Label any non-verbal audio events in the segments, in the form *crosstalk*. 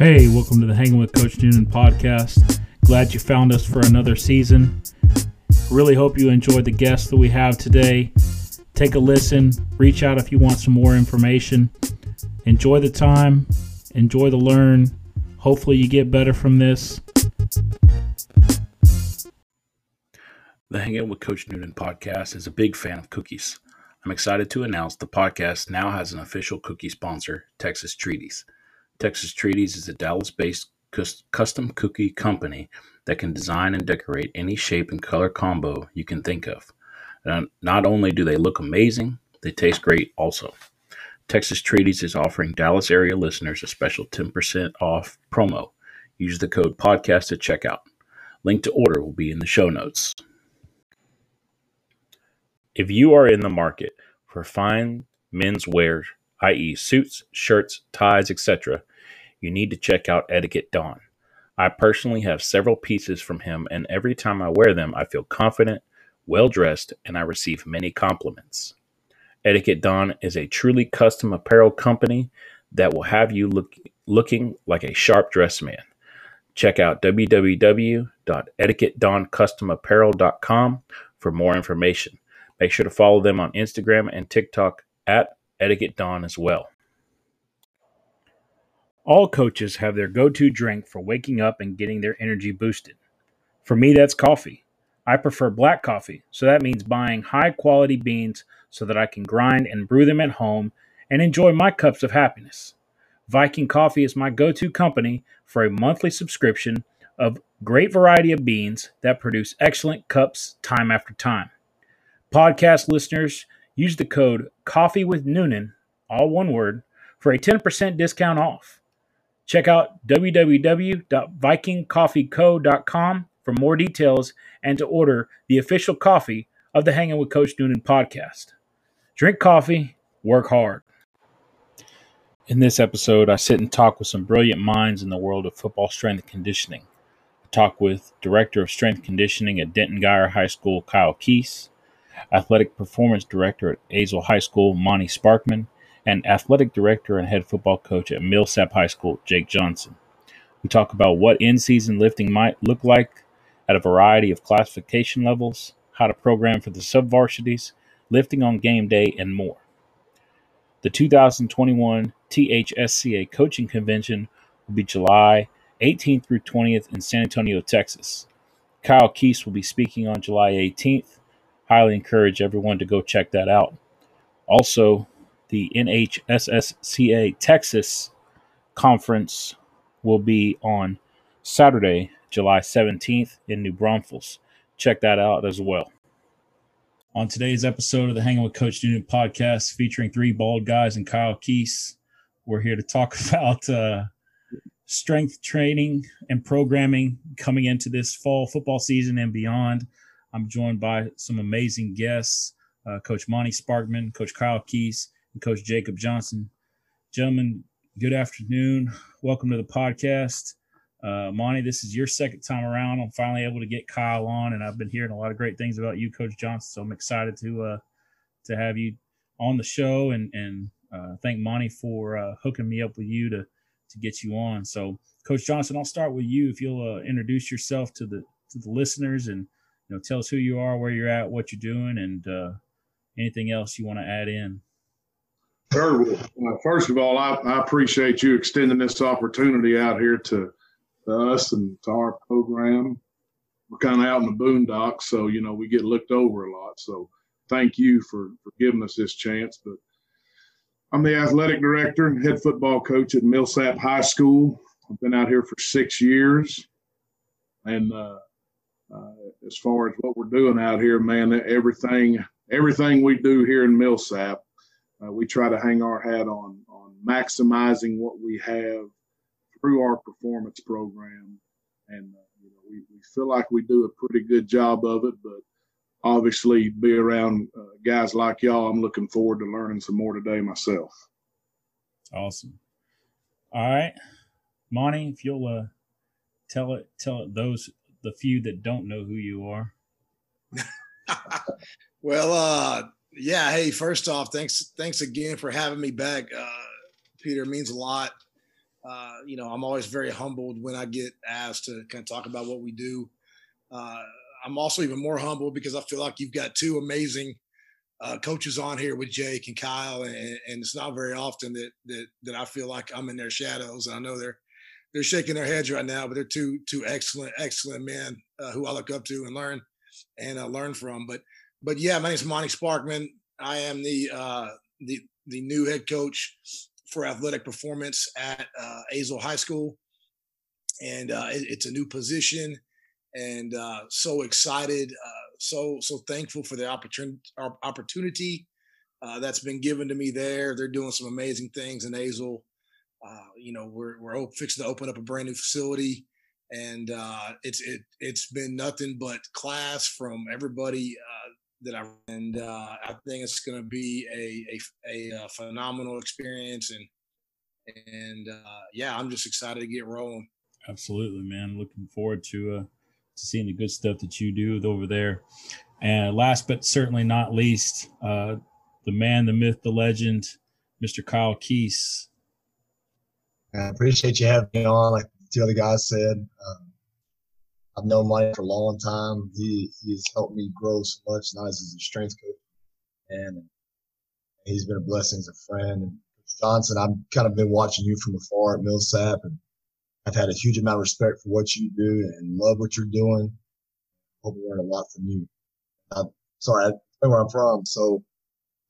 Hey, welcome to the Hanging with Coach Noonan podcast. Glad you found us for another season. Really hope you enjoyed the guests that we have today. Take a listen, reach out if you want some more information. Enjoy the time, enjoy the learn. Hopefully, you get better from this. The Hanging with Coach Noonan podcast is a big fan of cookies. I'm excited to announce the podcast now has an official cookie sponsor, Texas Treaties. Texas Treaties is a Dallas based custom cookie company that can design and decorate any shape and color combo you can think of. not only do they look amazing, they taste great also. Texas Treaties is offering Dallas area listeners a special 10% off promo. Use the code podcast at checkout. Link to order will be in the show notes. If you are in the market for fine men's wear, i.e., suits, shirts, ties, etc., you need to check out Etiquette Don. I personally have several pieces from him, and every time I wear them, I feel confident, well dressed, and I receive many compliments. Etiquette Don is a truly custom apparel company that will have you look, looking like a sharp dressed man. Check out www.etiquettedonCustomApparel.com for more information. Make sure to follow them on Instagram and TikTok at Etiquette Don as well. All coaches have their go to drink for waking up and getting their energy boosted. For me, that's coffee. I prefer black coffee, so that means buying high quality beans so that I can grind and brew them at home and enjoy my cups of happiness. Viking Coffee is my go to company for a monthly subscription of great variety of beans that produce excellent cups time after time. Podcast listeners, use the code Coffee with Noonan, all one word, for a 10% discount off. Check out www.vikingcoffeeco.com for more details and to order the official coffee of the Hanging with Coach Noonan podcast. Drink coffee, work hard. In this episode, I sit and talk with some brilliant minds in the world of football strength and conditioning. I talk with Director of Strength Conditioning at Denton Guyer High School, Kyle Keese, Athletic Performance Director at Azle High School, Monty Sparkman, and athletic director and head football coach at Millsap High School, Jake Johnson. We talk about what in season lifting might look like at a variety of classification levels, how to program for the subvarsities, lifting on game day, and more. The 2021 THSCA Coaching Convention will be July 18th through 20th in San Antonio, Texas. Kyle Keese will be speaking on July 18th. Highly encourage everyone to go check that out. Also, the NHSSCA Texas conference will be on Saturday, July 17th in New Braunfels. Check that out as well. On today's episode of the Hanging with Coach Noonan podcast, featuring three bald guys and Kyle Keese, we're here to talk *laughs* about uh, strength training and programming coming into this fall football season and beyond. I'm joined by some amazing guests uh, Coach Monty Sparkman, Coach Kyle Keese, and Coach Jacob Johnson. Gentlemen, good afternoon. Welcome to the podcast. Uh, Monty, this is your second time around. I'm finally able to get Kyle on, and I've been hearing a lot of great things about you, Coach Johnson. So I'm excited to uh, to have you on the show, and and uh, thank Monty for uh, hooking me up with you to to get you on. So, Coach Johnson, I'll start with you. If you'll uh, introduce yourself to the to the listeners, and you know, tell us who you are, where you're at, what you're doing, and uh, anything else you want to add in. Uh, first of all, I, I, appreciate you extending this opportunity out here to, to us and to our program. We're kind of out in the boondocks, so you know we get looked over a lot. So thank you for for giving us this chance. But I'm the athletic director and head football coach at Millsap High School. I've been out here for six years, and uh, uh, as far as what we're doing out here, man, everything everything we do here in Millsap uh, we try to hang our hat on on maximizing what we have through our performance program, and uh, you know we, we feel like we do a pretty good job of it. But obviously, be around uh, guys like y'all, I'm looking forward to learning some more today myself. Awesome. All right, Monty, if you'll uh, tell it, tell it those the few that don't know who you are. *laughs* well, uh, yeah. Hey, first off, thanks thanks again for having me back, uh, Peter. means a lot. Uh, you know, I'm always very humbled when I get asked to kind of talk about what we do. Uh, I'm also even more humbled because I feel like you've got two amazing uh, coaches on here with Jake and Kyle, and, and, it's not very often that that that I feel like I'm in their shadows. I know they're they're shaking their heads right now, but they're two two excellent excellent men uh, who I look up to and learn and uh, learn from. But but yeah, my name is Monty Sparkman. I am the uh, the the new head coach for athletic performance at uh, Azle High School, and uh, it, it's a new position, and uh, so excited, uh, so so thankful for the opportunity opportunity uh, that's been given to me there. They're doing some amazing things in Azle. Uh, you know, we're we're fixing to open up a brand new facility, and uh, it's it it's been nothing but class from everybody uh, that I and uh, I think it's going to be a, a, a uh, phenomenal experience and and uh, yeah, I'm just excited to get rolling. Absolutely, man. Looking forward to uh, to seeing the good stuff that you do over there. And last but certainly not least, uh, the man, the myth, the legend, Mr. Kyle Keese. I appreciate you having me on. Like the other guys said, um, I've known Mike for a long time. He he's helped me grow so much, not as a strength coach, and he's been a blessing as a friend. And Johnson, I've kind of been watching you from afar at Millsap, and I've had a huge amount of respect for what you do and love what you're doing. Hope we learn a lot from you. I'm sorry, I know where I'm from. So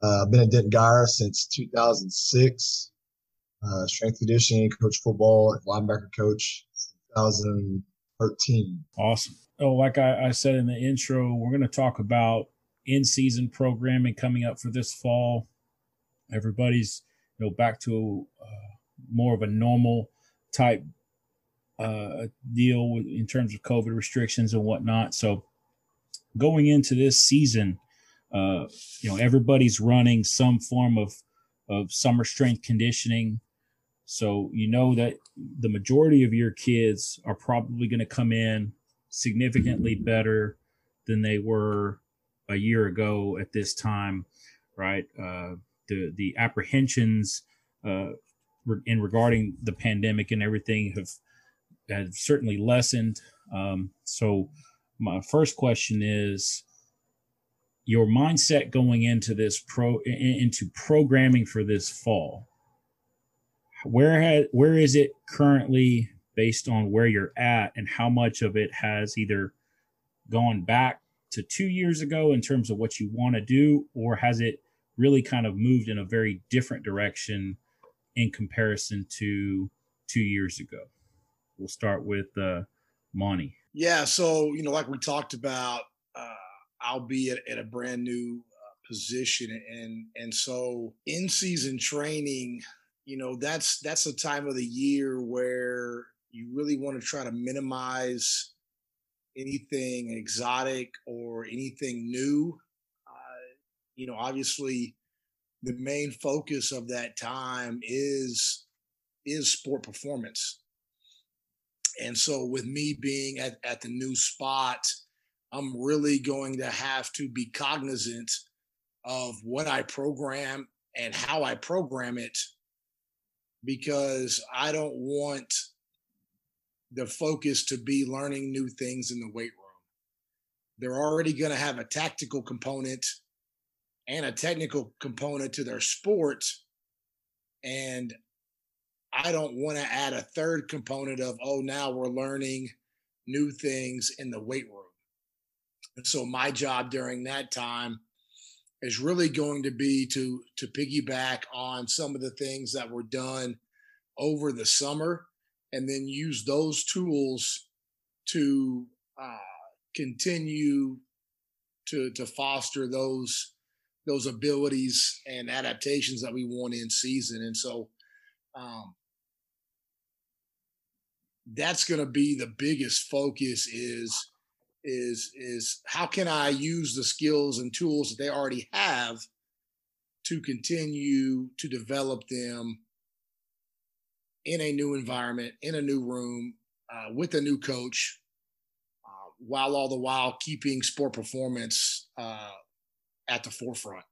uh, I've been at Denton Guyer since 2006. Uh, strength conditioning, coach football, linebacker coach, 2013. Awesome. Oh, like I, I said in the intro, we're going to talk about in-season programming coming up for this fall. Everybody's you know back to uh, more of a normal type uh, deal in terms of COVID restrictions and whatnot. So going into this season, uh, you know, everybody's running some form of of summer strength conditioning. So you know that the majority of your kids are probably going to come in significantly better than they were a year ago at this time, right? Uh, the the apprehensions uh, in regarding the pandemic and everything have have certainly lessened. Um, so my first question is your mindset going into this pro into programming for this fall where has where is it currently based on where you're at and how much of it has either gone back to two years ago in terms of what you want to do or has it really kind of moved in a very different direction in comparison to two years ago we'll start with uh monty yeah. So, you know, like we talked about, uh, I'll be at, at a brand new uh, position. And, and so in season training, you know, that's, that's the time of the year where you really want to try to minimize anything exotic or anything new. Uh, you know, obviously the main focus of that time is, is sport performance and so, with me being at, at the new spot, I'm really going to have to be cognizant of what I program and how I program it because I don't want the focus to be learning new things in the weight room. They're already going to have a tactical component and a technical component to their sport. And I don't want to add a third component of, oh, now we're learning new things in the weight room. And so my job during that time is really going to be to to piggyback on some of the things that were done over the summer and then use those tools to uh, continue to to foster those those abilities and adaptations that we want in season. And so um, that's going to be the biggest focus is is is how can I use the skills and tools that they already have to continue to develop them in a new environment, in a new room, uh, with a new coach, uh, while all the while keeping sport performance uh, at the forefront.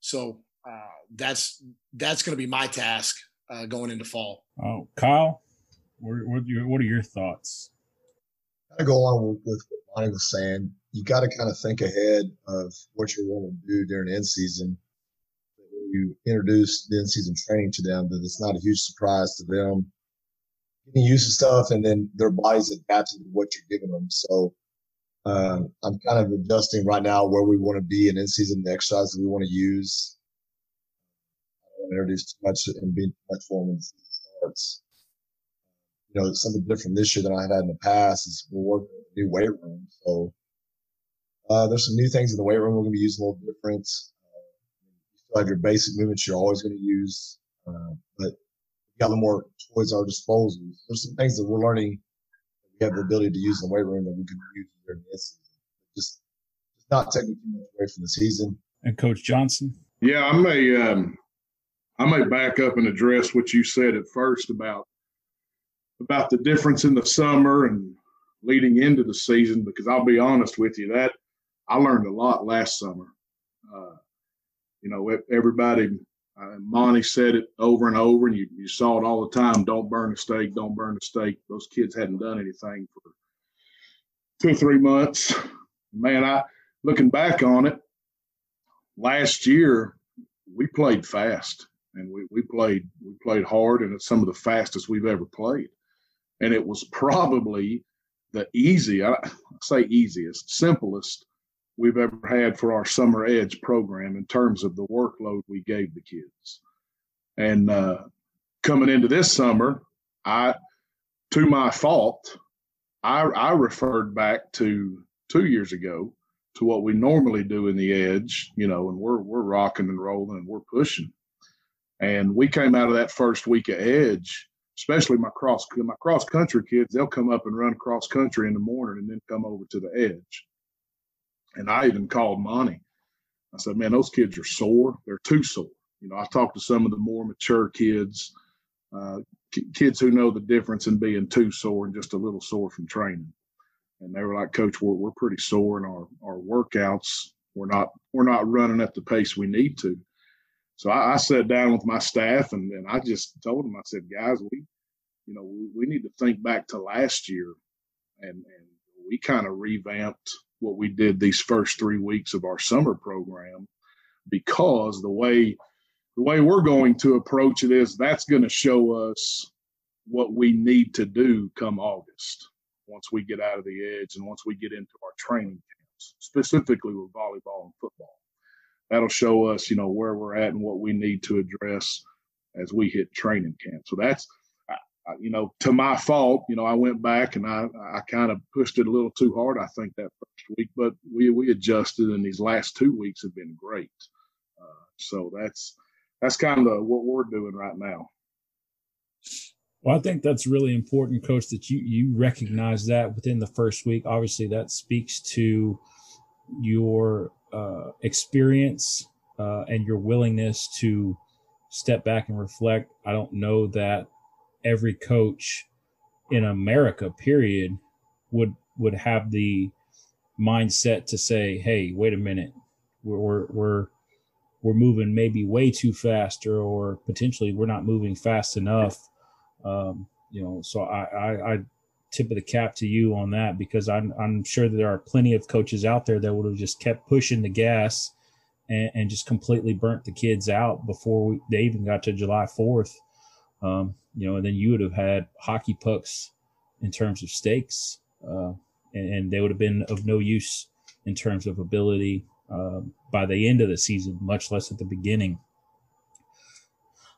So uh, that's that's going to be my task uh, going into fall. Oh, Kyle, what, what, what are your thoughts? Of go along with, what Monty was saying. You got to kind of think ahead of what you're going to do during end season. When you introduce the end season training to them, that it's not a huge surprise to them getting used to stuff, and then their bodies adapting to what you're giving them. So uh, I'm kind of adjusting right now where we want to be in in season, the exercise that we want to use. I don't want to introduce too much and be too much for when the season starts. You know, something different this year than I've had in the past is we're working with a new weight room. So uh, there's some new things in the weight room we're going to be using a little different. Uh, you still have your basic movements you're always going to use, uh, but we got a little more towards our disposal. There's some things that we're learning we have the ability to use in the weight room that we can use during this season. Just, just not taking too much away from the season. And Coach Johnson? Yeah, I may um, I may back up and address what you said at first about about the difference in the summer and leading into the season because I'll be honest with you that I learned a lot last summer. Uh, you know, everybody uh, Monty said it over and over, and you, you saw it all the time. Don't burn the steak. Don't burn the steak. Those kids hadn't done anything for two or three months. Man, I looking back on it, last year we played fast and we, we played we played hard and it's some of the fastest we've ever played. And it was probably the easy, I say easiest, simplest we've ever had for our summer edge program in terms of the workload we gave the kids. And uh, coming into this summer, I, to my fault, I, I referred back to two years ago to what we normally do in the edge, you know, and we're we're rocking and rolling and we're pushing. And we came out of that first week of edge, especially my cross my cross country kids. They'll come up and run cross country in the morning and then come over to the edge. And I even called Monty. I said, man, those kids are sore. They're too sore. You know, I talked to some of the more mature kids, uh, kids who know the difference in being too sore and just a little sore from training. And they were like, Coach, we're, we're pretty sore in our, our workouts. We're not we're not running at the pace we need to. So I, I sat down with my staff and, and I just told them, I said, guys, we you know, we, we need to think back to last year and, and we kind of revamped what we did these first three weeks of our summer program because the way the way we're going to approach it is that's going to show us what we need to do come August once we get out of the edge and once we get into our training camps, specifically with volleyball and football. That'll show us, you know, where we're at and what we need to address as we hit training camp. So that's you know, to my fault, you know, I went back and I, I kind of pushed it a little too hard, I think, that first week, but we, we adjusted and these last two weeks have been great. Uh, so that's, that's kind of what we're doing right now. Well, I think that's really important, Coach, that you, you recognize that within the first week. Obviously, that speaks to your uh, experience uh, and your willingness to step back and reflect. I don't know that every coach in America, period, would would have the mindset to say, "Hey, wait a minute, we're we're we're, we're moving maybe way too fast, or, or potentially we're not moving fast enough." Um, you know, so I, I, I tip of the cap to you on that because I'm I'm sure there are plenty of coaches out there that would have just kept pushing the gas and, and just completely burnt the kids out before we, they even got to July 4th. Um, you know, and then you would have had hockey pucks in terms of steaks, uh, and, and, they would have been of no use in terms of ability uh, by the end of the season, much less at the beginning.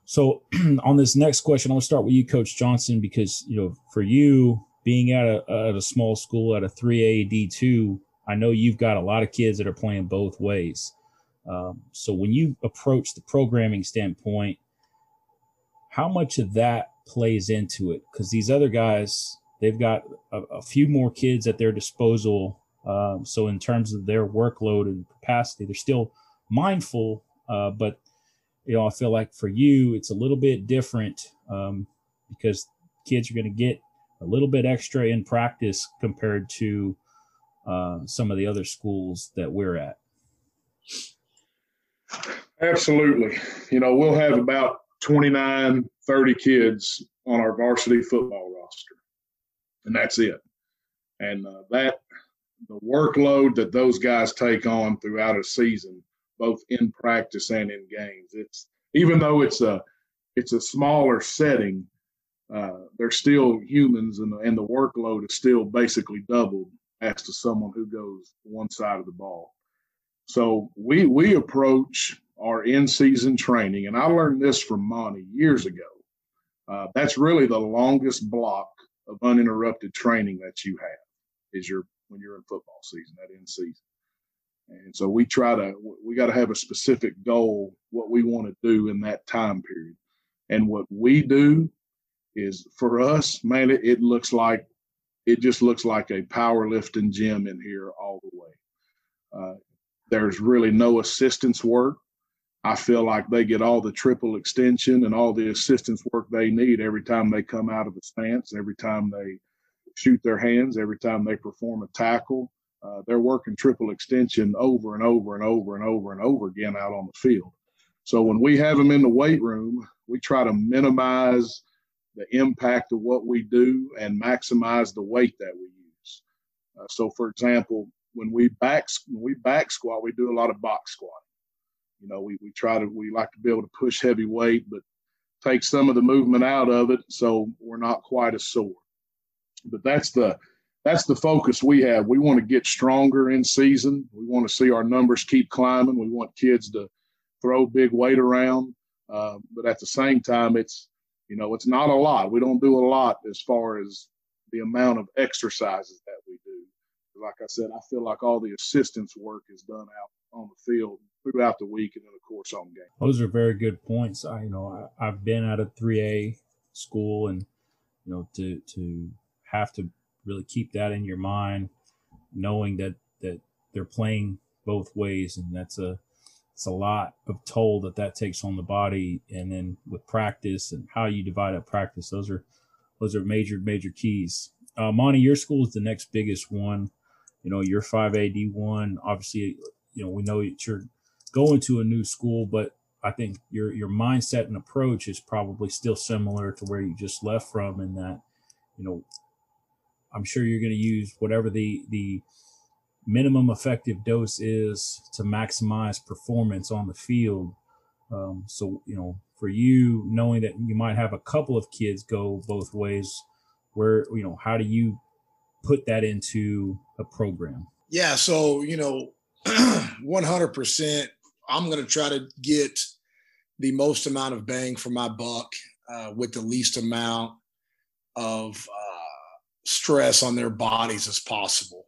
So, *clears throat* on this next question, I'll start with you, Coach Johnson, because you know, for you being at a at a small school at a three A D two, I know you've got a lot of kids that are playing both ways. Um, so, when you approach the programming standpoint, how much of that plays into it? Because these other guys, they've got a, a, few more kids at their disposal. Um, so in terms of their workload and capacity, they're still mindful. Uh, but you know, I feel like for you, it's a little bit different um, because kids are going to get a little bit extra in practice compared to uh, some of the other schools that we're at. Absolutely. You know, we'll have about 29, 30 kids on our varsity football roster, and that's it. And uh, that the workload that those guys take on throughout a season, both in practice and in games, it's even though it's a it's a smaller setting, uh, they're still humans, and the, and the workload is still basically doubled as to someone who goes one side of the ball. So we we approach our in-season training, and I learned this from Monty years ago. Uh, that's really the longest block of uninterrupted training that you have is your when you're in football season, that in season. And so we try to we got to have a specific goal what we want to do in that time period. And what we do is for us, man, it, it looks like it just looks like a powerlifting gym in here all the way. Uh, there's really no assistance work. I feel like they get all the triple extension and all the assistance work they need every time they come out of the stance, every time they shoot their hands, every time they perform a tackle. Uh, they're working triple extension over and over and over and over and over again out on the field. So when we have them in the weight room, we try to minimize the impact of what we do and maximize the weight that we use. Uh, so, for example, when we back when we back squat, we do a lot of box squat. You know, we, we try to we like to be able to push heavy weight, but take some of the movement out of it so we're not quite as sore. But that's the that's the focus we have. We want to get stronger in season. We want to see our numbers keep climbing. We want kids to throw big weight around, uh, but at the same time, it's you know it's not a lot. We don't do a lot as far as the amount of exercises that we do. Like I said, I feel like all the assistance work is done out on the field throughout the week and then of course on game. Those are very good points. I you know I, I've been at a three A school and you know to to have to really keep that in your mind, knowing that that they're playing both ways, and that's a it's a lot of toll that that takes on the body, and then with practice and how you divide up practice, those are those are major major keys. Uh, Monty, your school is the next biggest one. You know, you're five A D one. Obviously, you know we know that you're going to a new school, but I think your your mindset and approach is probably still similar to where you just left from, in that you know I'm sure you're going to use whatever the the minimum effective dose is to maximize performance on the field. Um, so you know, for you knowing that you might have a couple of kids go both ways, where you know, how do you put that into a program? Yeah, so you know, *clears throat* 100%. I'm going to try to get the most amount of bang for my buck uh, with the least amount of uh, stress on their bodies as possible.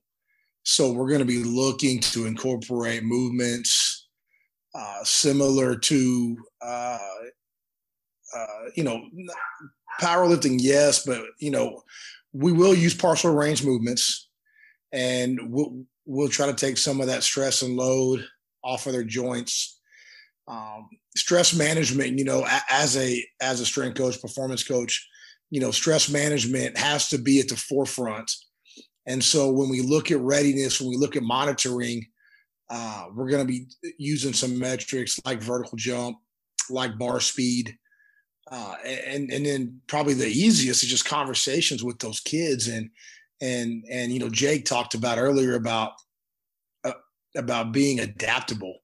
So we're going to be looking to incorporate movements uh, similar to, uh, uh, you know, powerlifting, yes, but you know, we will use partial range movements, and we'll we'll try to take some of that stress and load off of their joints. Um, stress management, you know, as a as a strength coach, performance coach, you know, stress management has to be at the forefront. And so when we look at readiness, when we look at monitoring, uh, we're going to be using some metrics like vertical jump, like bar speed, uh, and and then probably the easiest is just conversations with those kids. And and and you know Jake talked about earlier about uh, about being adaptable.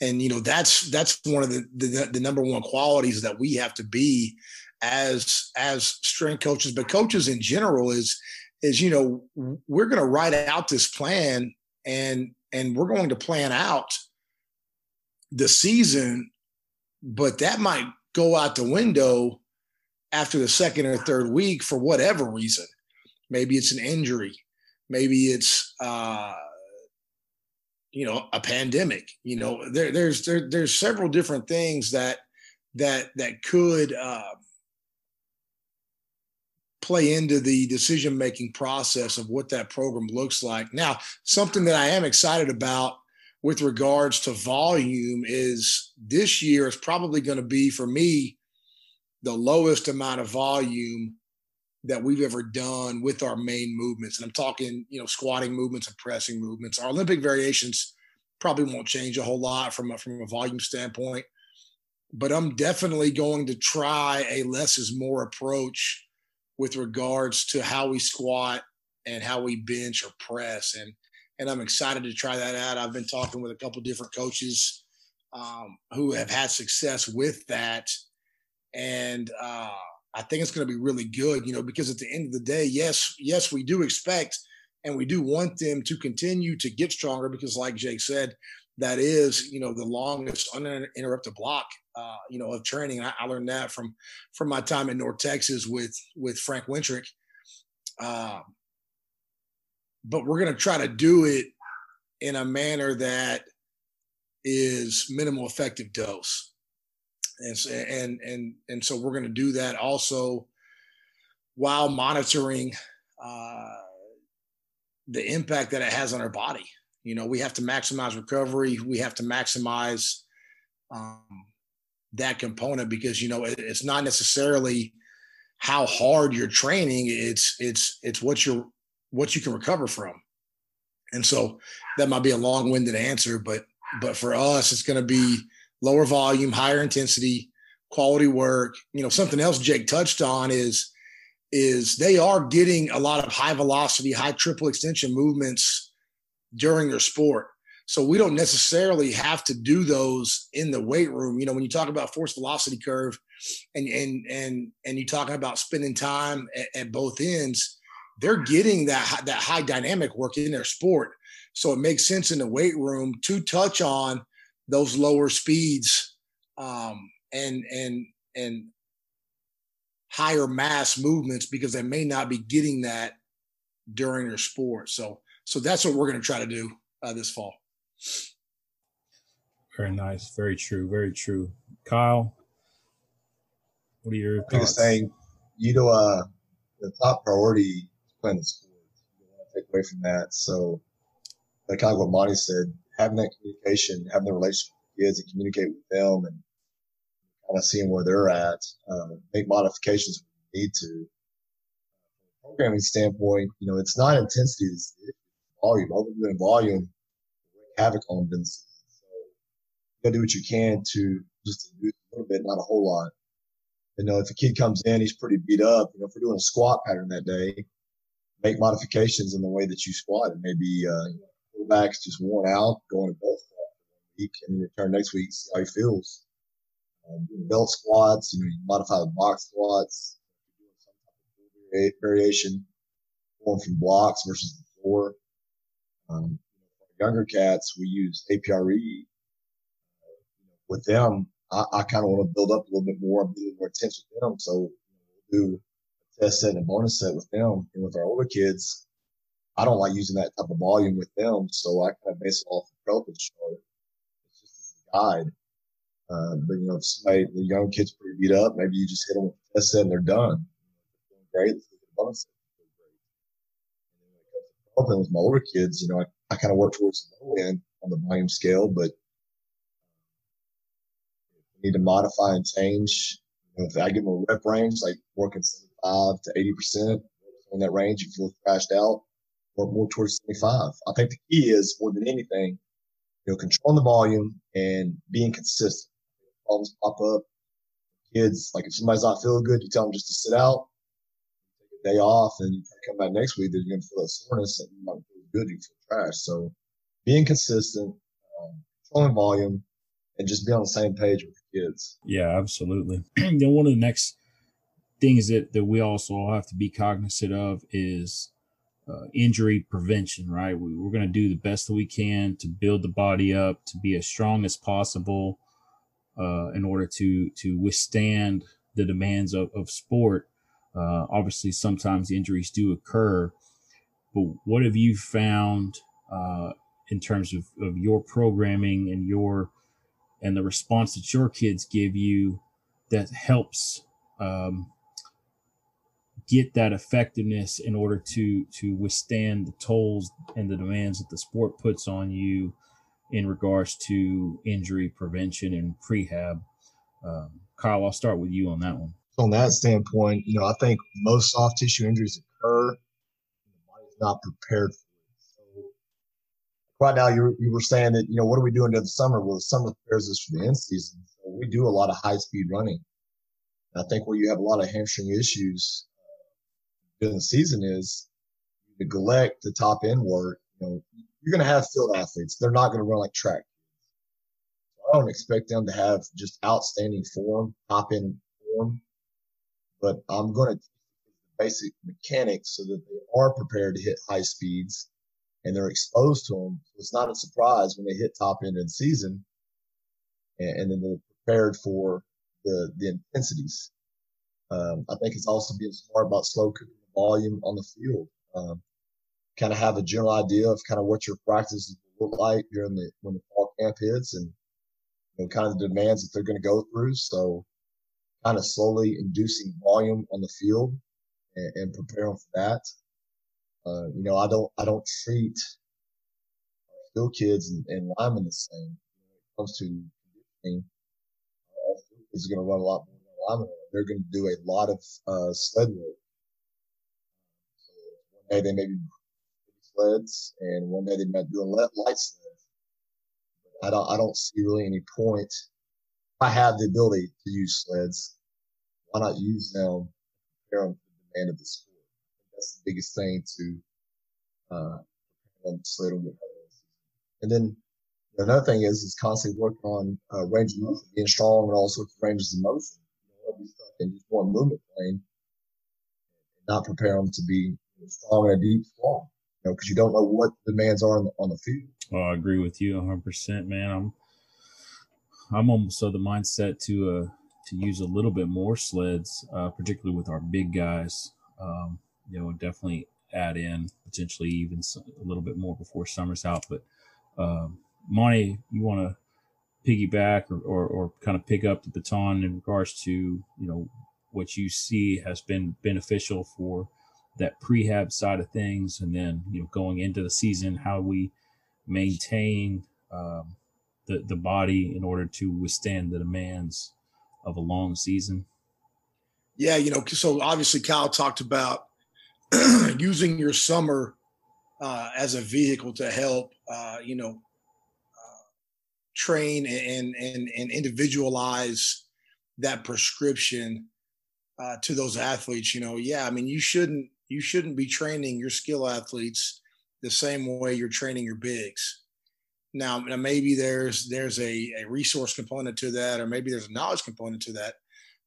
And you know that's that's one of the, the the number one qualities that we have to be as as strength coaches, but coaches in general is is you know we're going to write out this plan and and we're going to plan out the season, but that might go out the window after the second or third week for whatever reason. Maybe it's an injury, maybe it's uh, you know a pandemic. You know there, there's there, there's several different things that that that could uh, play into the decision making process of what that program looks like. Now, something that I am excited about with regards to volume is this year is probably going to be for me the lowest amount of volume that we've ever done with our main movements. And I'm talking, you know, squatting movements and pressing movements. Our Olympic variations probably won't change a whole lot from a, from a volume standpoint. but I'm definitely going to try a less is more approach with regards to how we squat and how we bench or press. And and I'm excited to try that out. I've been talking with a couple different coaches um, who have had success with that, and uh, I think it's going to be really good. You know, because at the end of the day, yes, yes, we do expect and we do want them to continue to get stronger because, like Jake said, that is you know the longest uninterrupted block uh, you know of training. I, I, learned that from from my time in North Texas with with Frank Wintrich. Uh, but we're going to try to do it in a manner that is minimal effective dose and and and and so we're going to do that also while monitoring uh, the impact that it has on our body you know we have to maximize recovery we have to maximize um, that component because you know it, it's not necessarily how hard you're training it's it's it's what you're what you can recover from. And so that might be a long-winded answer, but but for us, it's going to be lower volume, higher intensity, quality work. You know, something else Jake touched on is is they are getting a lot of high velocity, high triple extension movements during their sport. So we don't necessarily have to do those in the weight room. You know, when you talk about force velocity curve and and and and you talking about spending time at, at both ends, they're getting that that high dynamic work in their sport. So it makes sense in the weight room to touch on those lower speeds um, and and and higher mass movements because they may not be getting that during their sport. So so that's what we're going to try to do uh, this fall. Very nice. Very true. Very true. Kyle, what are your biggest thing? You know, uh, the top priority is playing the sport. You don't want to take away from that. So, like kind of what Monty said, having that communication, having the relationship with kids and communicate with them and kind of seeing where they're at, uh, make modifications when we need to. From a programming standpoint, you know, it's not intensity, it's volume. Overdoing volume, havoc on them. So you gotta do what you can to just do a little bit, not a whole lot. You know, if a kid comes in, he's pretty beat up. You know, if we're doing a squat pattern that day, make modifications in the way that you squat. It may be uh, fullbacks just worn out, going to belt squat for and return next week, see how he feels. Um, belt squats, you know, you modify the box squats, variation, going from blocks versus the floor. Um, younger cats, we use APRE. Uh, with them, I, I kind of want to build up a little bit more, be a little more intense with them. So we'll do test set and a bonus set with them and with our older kids. I don't like using that type of volume with them, so I kind of base it off the Pelton chart. It's just a guide. Uh, but you know, if somebody, the young kid's pretty beat up, maybe you just hit them with the test set and they're done. Get the bonus set. Great. with my older kids, you know, I, I kind of work towards the low end on the volume scale, but need to modify and change. You know, if I give them a rep range, like working 75 to 80% in that range. if You feel thrashed out or more towards 75. I think the key is more than anything, you know, controlling the volume and being consistent. Problems pop up. Kids, like if somebody's not feeling good, you tell them just to sit out, day off, and you come back next week, then you're going to feel that soreness and you might feel good, you feel trash. So being consistent, um, controlling volume, and just be on the same page with the kids. Yeah, absolutely. *clears throat* then one of the next things that, that we also have to be cognizant of is uh, injury prevention, right? We, are going to do the best that we can to build the body up to be as strong as possible uh, in order to to withstand the demands of, of sport. Uh, obviously, sometimes injuries do occur, but what have you found uh, in terms of, of your programming and your and the response that your kids give you that helps um, get that effectiveness in order to to withstand the tolls and the demands that the sport puts on you in regards to injury prevention and prehab. Um, Kyle, I'll start with you on that one. On that standpoint, you know, I think most soft tissue injuries occur when the body's not prepared for it. So right now, you you were saying that you know what are we doing in the summer? Well, the summer prepares us for the end season. So we do a lot of high speed running. And I think where you have a lot of hamstring issues uh, during the season is you neglect the top end work. You know, you're going to have field athletes. They're not going to run like track. I don't expect them to have just outstanding form, top end form, but I'm going to basic mechanics so that they are prepared to hit high speeds and they're exposed to them. So it's not a surprise when they hit top end in season and, and then they're prepared for the, the intensities. Um, I think it's also being smart about slow cooking the volume on the field. Um, kind of have a general idea of kind of what your practices look like during the when the fall camp hits and know, kind of the demands that they're going to go through. So kind of slowly inducing volume on the field and, and prepare them for that. Uh, you know, I don't I don't treat still kids and, and linemen the same when it comes to conditioning. Is going to run a lot more than linemen. They're going to do a lot of uh, sled work. So one day they may be sleds, and one day they might do a light sleds. I don't I don't see really any point. I have the ability to use sleds, why not use them? Prepare them end of the sport. That's the biggest thing to uh, sled on And then another thing is is constantly working on uh, range of motion, being strong and all sorts of ranges of motion. You know, stuck in just one movement plane, and not prepare them to be strong in a deep fall. You know, because you don't know what demands are on the, on the field. Well, I agree with you 100, percent man. I'm I'm almost of the mindset to uh to use a little bit more sleds, uh, particularly with our big guys. Um, you know, definitely add in potentially even a little bit more before summer's out. But um, Monty, you want to piggyback or, or, or kind of pick up the baton in regards to you know what you see has been beneficial for that prehab side of things, and then you know going into the season, how we maintain um, the the body in order to withstand the demands of a long season? Yeah, you know, so obviously Kyle talked about *clears throat* using your summer uh, as a vehicle to help, uh, you know, uh, train and, and and individualize that prescription uh, to those athletes. You know, yeah, I mean, you shouldn't you shouldn't be training your skill athletes the same way you're training your bigs. Now, maybe there's there's a, a resource component to that, or maybe there's a knowledge component to that.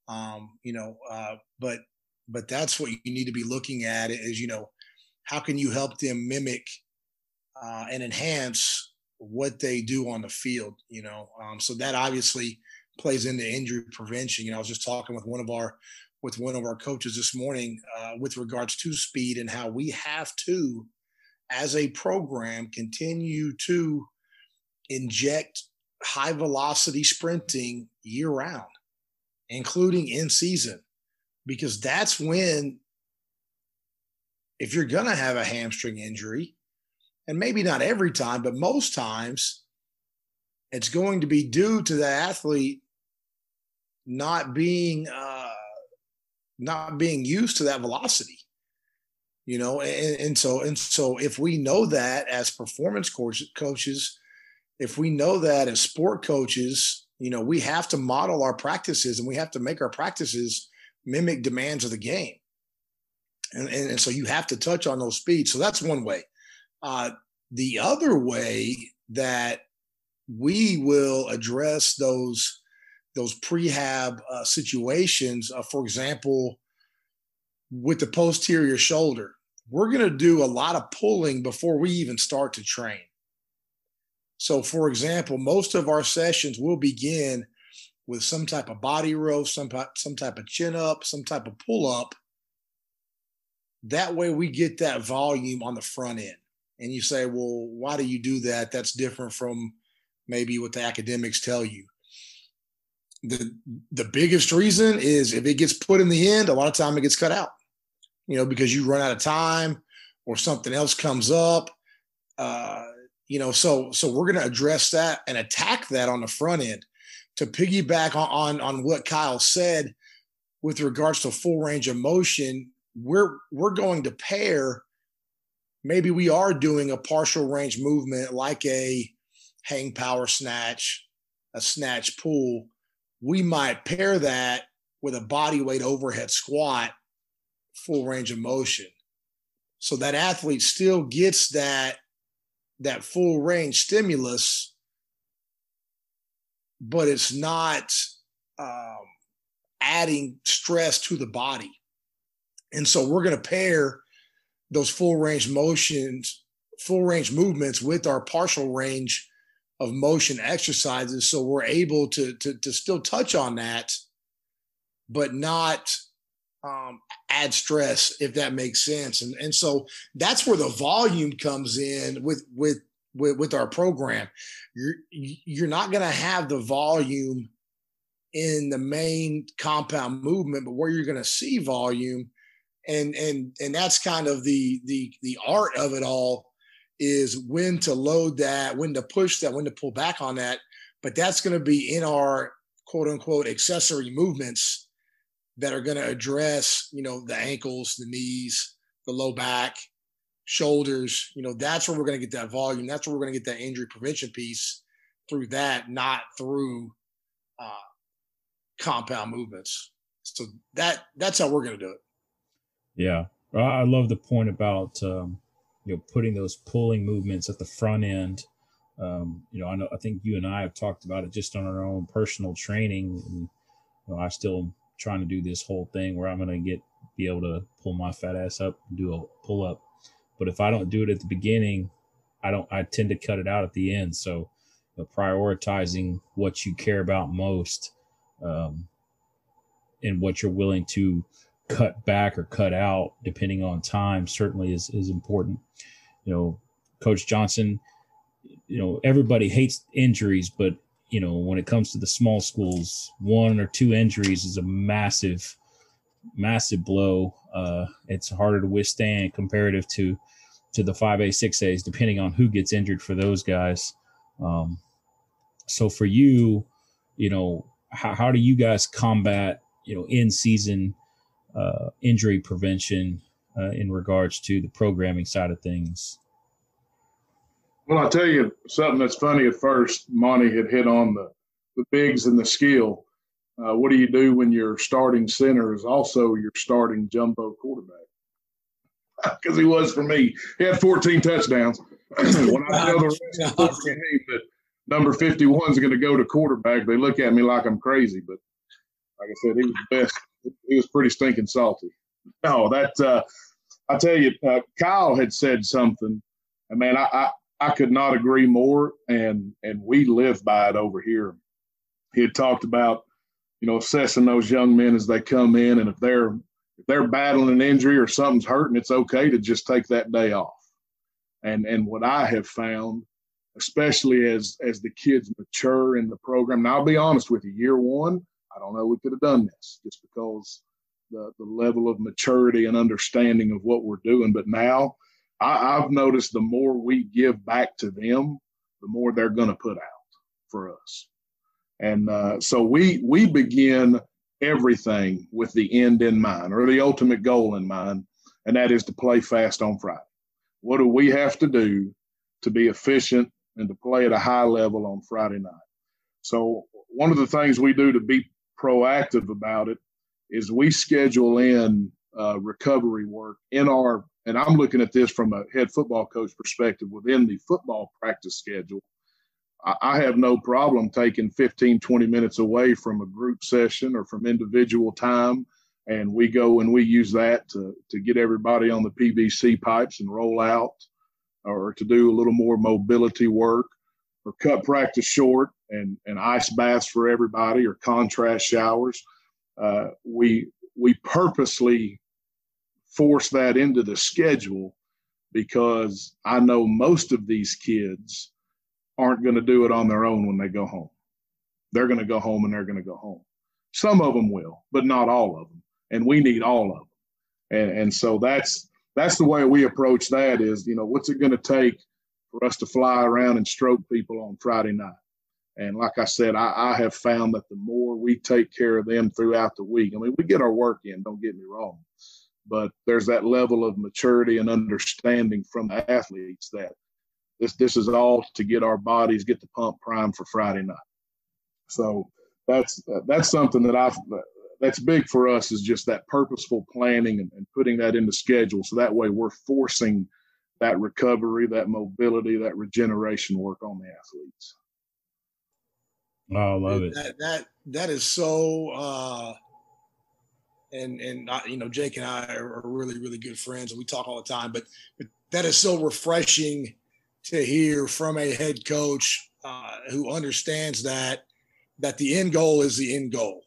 Um, you know, uh, but but that's what you need to be looking at is you know how can you help them mimic uh, and enhance what they do on the field. You know, um, so that obviously plays into injury prevention. You know, I was just talking with one of our with one of our coaches this morning uh, with regards to speed and how we have to, as a program, continue to inject high velocity sprinting year round, including in season, because that's when, if you're going to have a hamstring injury, and maybe not every time, but most times, it's going to be due to the athlete not being uh, not being used to that velocity you know and, and so and so if we know that as performance coach, coaches if we know that as sport coaches, you know, we have to model our practices and we have to make our practices mimic demands of the game. And, and, and so you have to touch on those speeds. So that's one way. Uh, the other way that we will address those those prehab uh, situations, uh, for example, with the posterior shoulder, we're going to do a lot of pulling before we even start to train. So, for example, most of our sessions will begin with some type of body row, some, some type of chin up, some type of pull up. That way, we get that volume on the front end. And you say, well, why do you do that? That's different from maybe what the academics tell you. The, the biggest reason is if it gets put in the end, a lot of time it gets cut out, you know, because you run out of time or something else comes up. Uh, you know so so we're going to address that and attack that on the front end to piggyback on, on on what kyle said with regards to full range of motion. We're we're going to pair. Maybe we are doing a partial range movement like a hang power snatch a snatch pull. We might pair that with a body weight overhead squat, full range of motion. So that athlete still gets that that full range stimulus, but it's not um, adding stress to the body. And so we're going to pair those full range motions, full range movements with our partial range of motion exercises. So we're able to, to, to still touch on that, but not um, add stress, if that makes sense. And, and so that's where the volume comes in with, with, with, with our program. You're, you're not going to have the volume in the main compound movement, but where you're going to see volume and and and that's kind of the the the art of it all is when to load that when to push that when to pull back on that but that's going to be in our quote unquote accessory movements that are going to address you know the ankles the knees the low back shoulders you know that's where we're going to get that volume. That's where we're going to get that injury prevention piece through that not through uh, compound movements. So that that's how we're going to do it. Yeah, I love the point about um, you know putting those pulling movements at the front end. Um, you know, I know I think you and I have talked about it just on our own personal training, and you know, I still trying to do this whole thing where I'm to get be able to pull my fat ass up do a pull up. But if I don't do it at the beginning, I don't. I tend to cut it out at the end. So, you know, prioritizing what you care about most, um, and what you're willing to cut back or cut out depending on time certainly is is important. You know, Coach Johnson, you know, everybody hates injuries, but you know, when it comes to the small schools, one or two injuries is a massive, massive blow. Uh, it's harder to withstand comparative to to the five A, six A's, depending on who gets injured for those guys. Um, so for you, you know, how, how do you guys combat, you know, in season uh, injury prevention uh, in regards to the programming side of things? Well, I'll tell you something that's funny at first. Monty had hit on the, the bigs and the skill. Uh, what do you do when your starting center is also your starting jumbo quarterback? *laughs* Because he was for me. He had 14 touchdowns. *clears throat* when I tell the rest of the *laughs* team that number 51 is going to go to quarterback, they look at me like I'm crazy. But like I said, he was the best he was pretty stinking salty. No, that uh, I tell you, uh, Kyle had said something, and man, I, I I could not agree more, and and we live by it over here. He had talked about, you know, assessing those young men as they come in, and if they're if they're battling an injury or something's hurting, it's okay to just take that day off. And and what I have found, especially as as the kids mature in the program, and I'll be honest with you, year one, I don't know we could have done this just because the, the level of maturity and understanding of what we're doing. But now I, I've noticed the more we give back to them, the more they're going to put out for us. And uh, so we we begin everything with the end in mind or the ultimate goal in mind, and that is to play fast on Friday. What do we have to do to be efficient and to play at a high level on Friday night? So one of the things we do to be proactive about it is we schedule in uh, recovery work in our and i'm looking at this from a head football coach perspective within the football practice schedule I, have no problem taking 15 20 minutes away from a group session or from individual time and we go and we use that to, to get everybody on the pvc pipes and roll out or to do a little more mobility work or cut practice short and, and ice baths for everybody or contrast showers. Uh, we we purposely force that into the schedule because I know most of these kids aren't going to do it on their own when they go home. They're going to go home and they're going to go home. Some of them will, but not all of them. And we need all of them. And, and so that's that's the way we approach that is, you know, what's it going to take for us to fly around and stroke people on Friday night. And like I said, I, I, have found that the more we take care of them throughout the week, I mean, we get our work in, don't get me wrong, but there's that level of maturity and understanding from the athletes that this this is all to get our bodies get the pump prime for Friday night. So that's that's something that I've that's big for us is just that purposeful planning and, and putting that into schedule. So that way we're forcing that recovery, that mobility, that regeneration work on the athletes. Oh, I love it. That that that is so. Uh, and and you know, Jake and I are really really good friends, and we talk all the time. But but that is so refreshing to hear from a head coach uh, who understands that that the end goal is the end goal,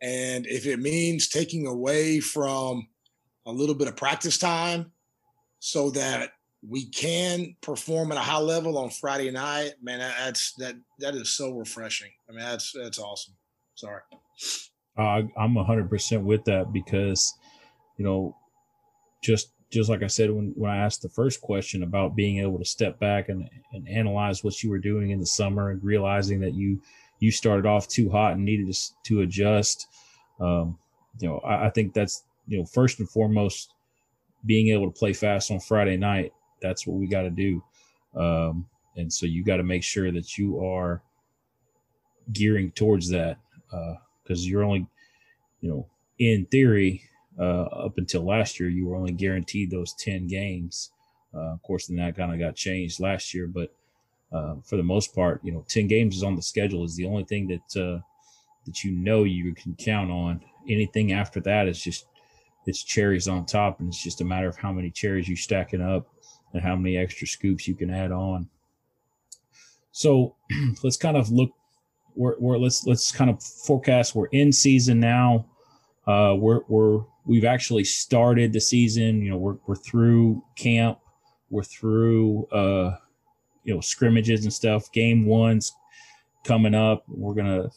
and if it means taking away from a little bit of practice time so that we can perform at a high level on Friday night, man, that's that that is so refreshing. I mean, that's that's awesome. Sorry. Uh, I'm 100% with that because, you know, just just like I said when, when I asked the first question about being able to step back and, and analyze what you were doing in the summer and realizing that you you started off too hot and needed to, to adjust. Um, you know, I, I think that's you know first and foremost being able to play fast on Friday night that's what we got to do. Um, and so you got to make sure that you are gearing towards that because you're only, you know, in theory, uh, up until last year, you were only guaranteed those 10 games. Uh, of course, then that kind of got changed last year, but uh, for the most part, you know, 10 games is on the schedule is the only thing that, uh, that you know you can count on. Anything after that is just, it's cherries on top, and it's just a matter of how many cherries you stacking up and how many extra scoops you can add on. So *clears throat* let's kind of look. We're, we're let's let's kind of forecast. We're in season now. Uh, we're we're we've actually started the season. You know, we're we're through camp. We're through uh, you know scrimmages and stuff. Game one's coming up. We're gonna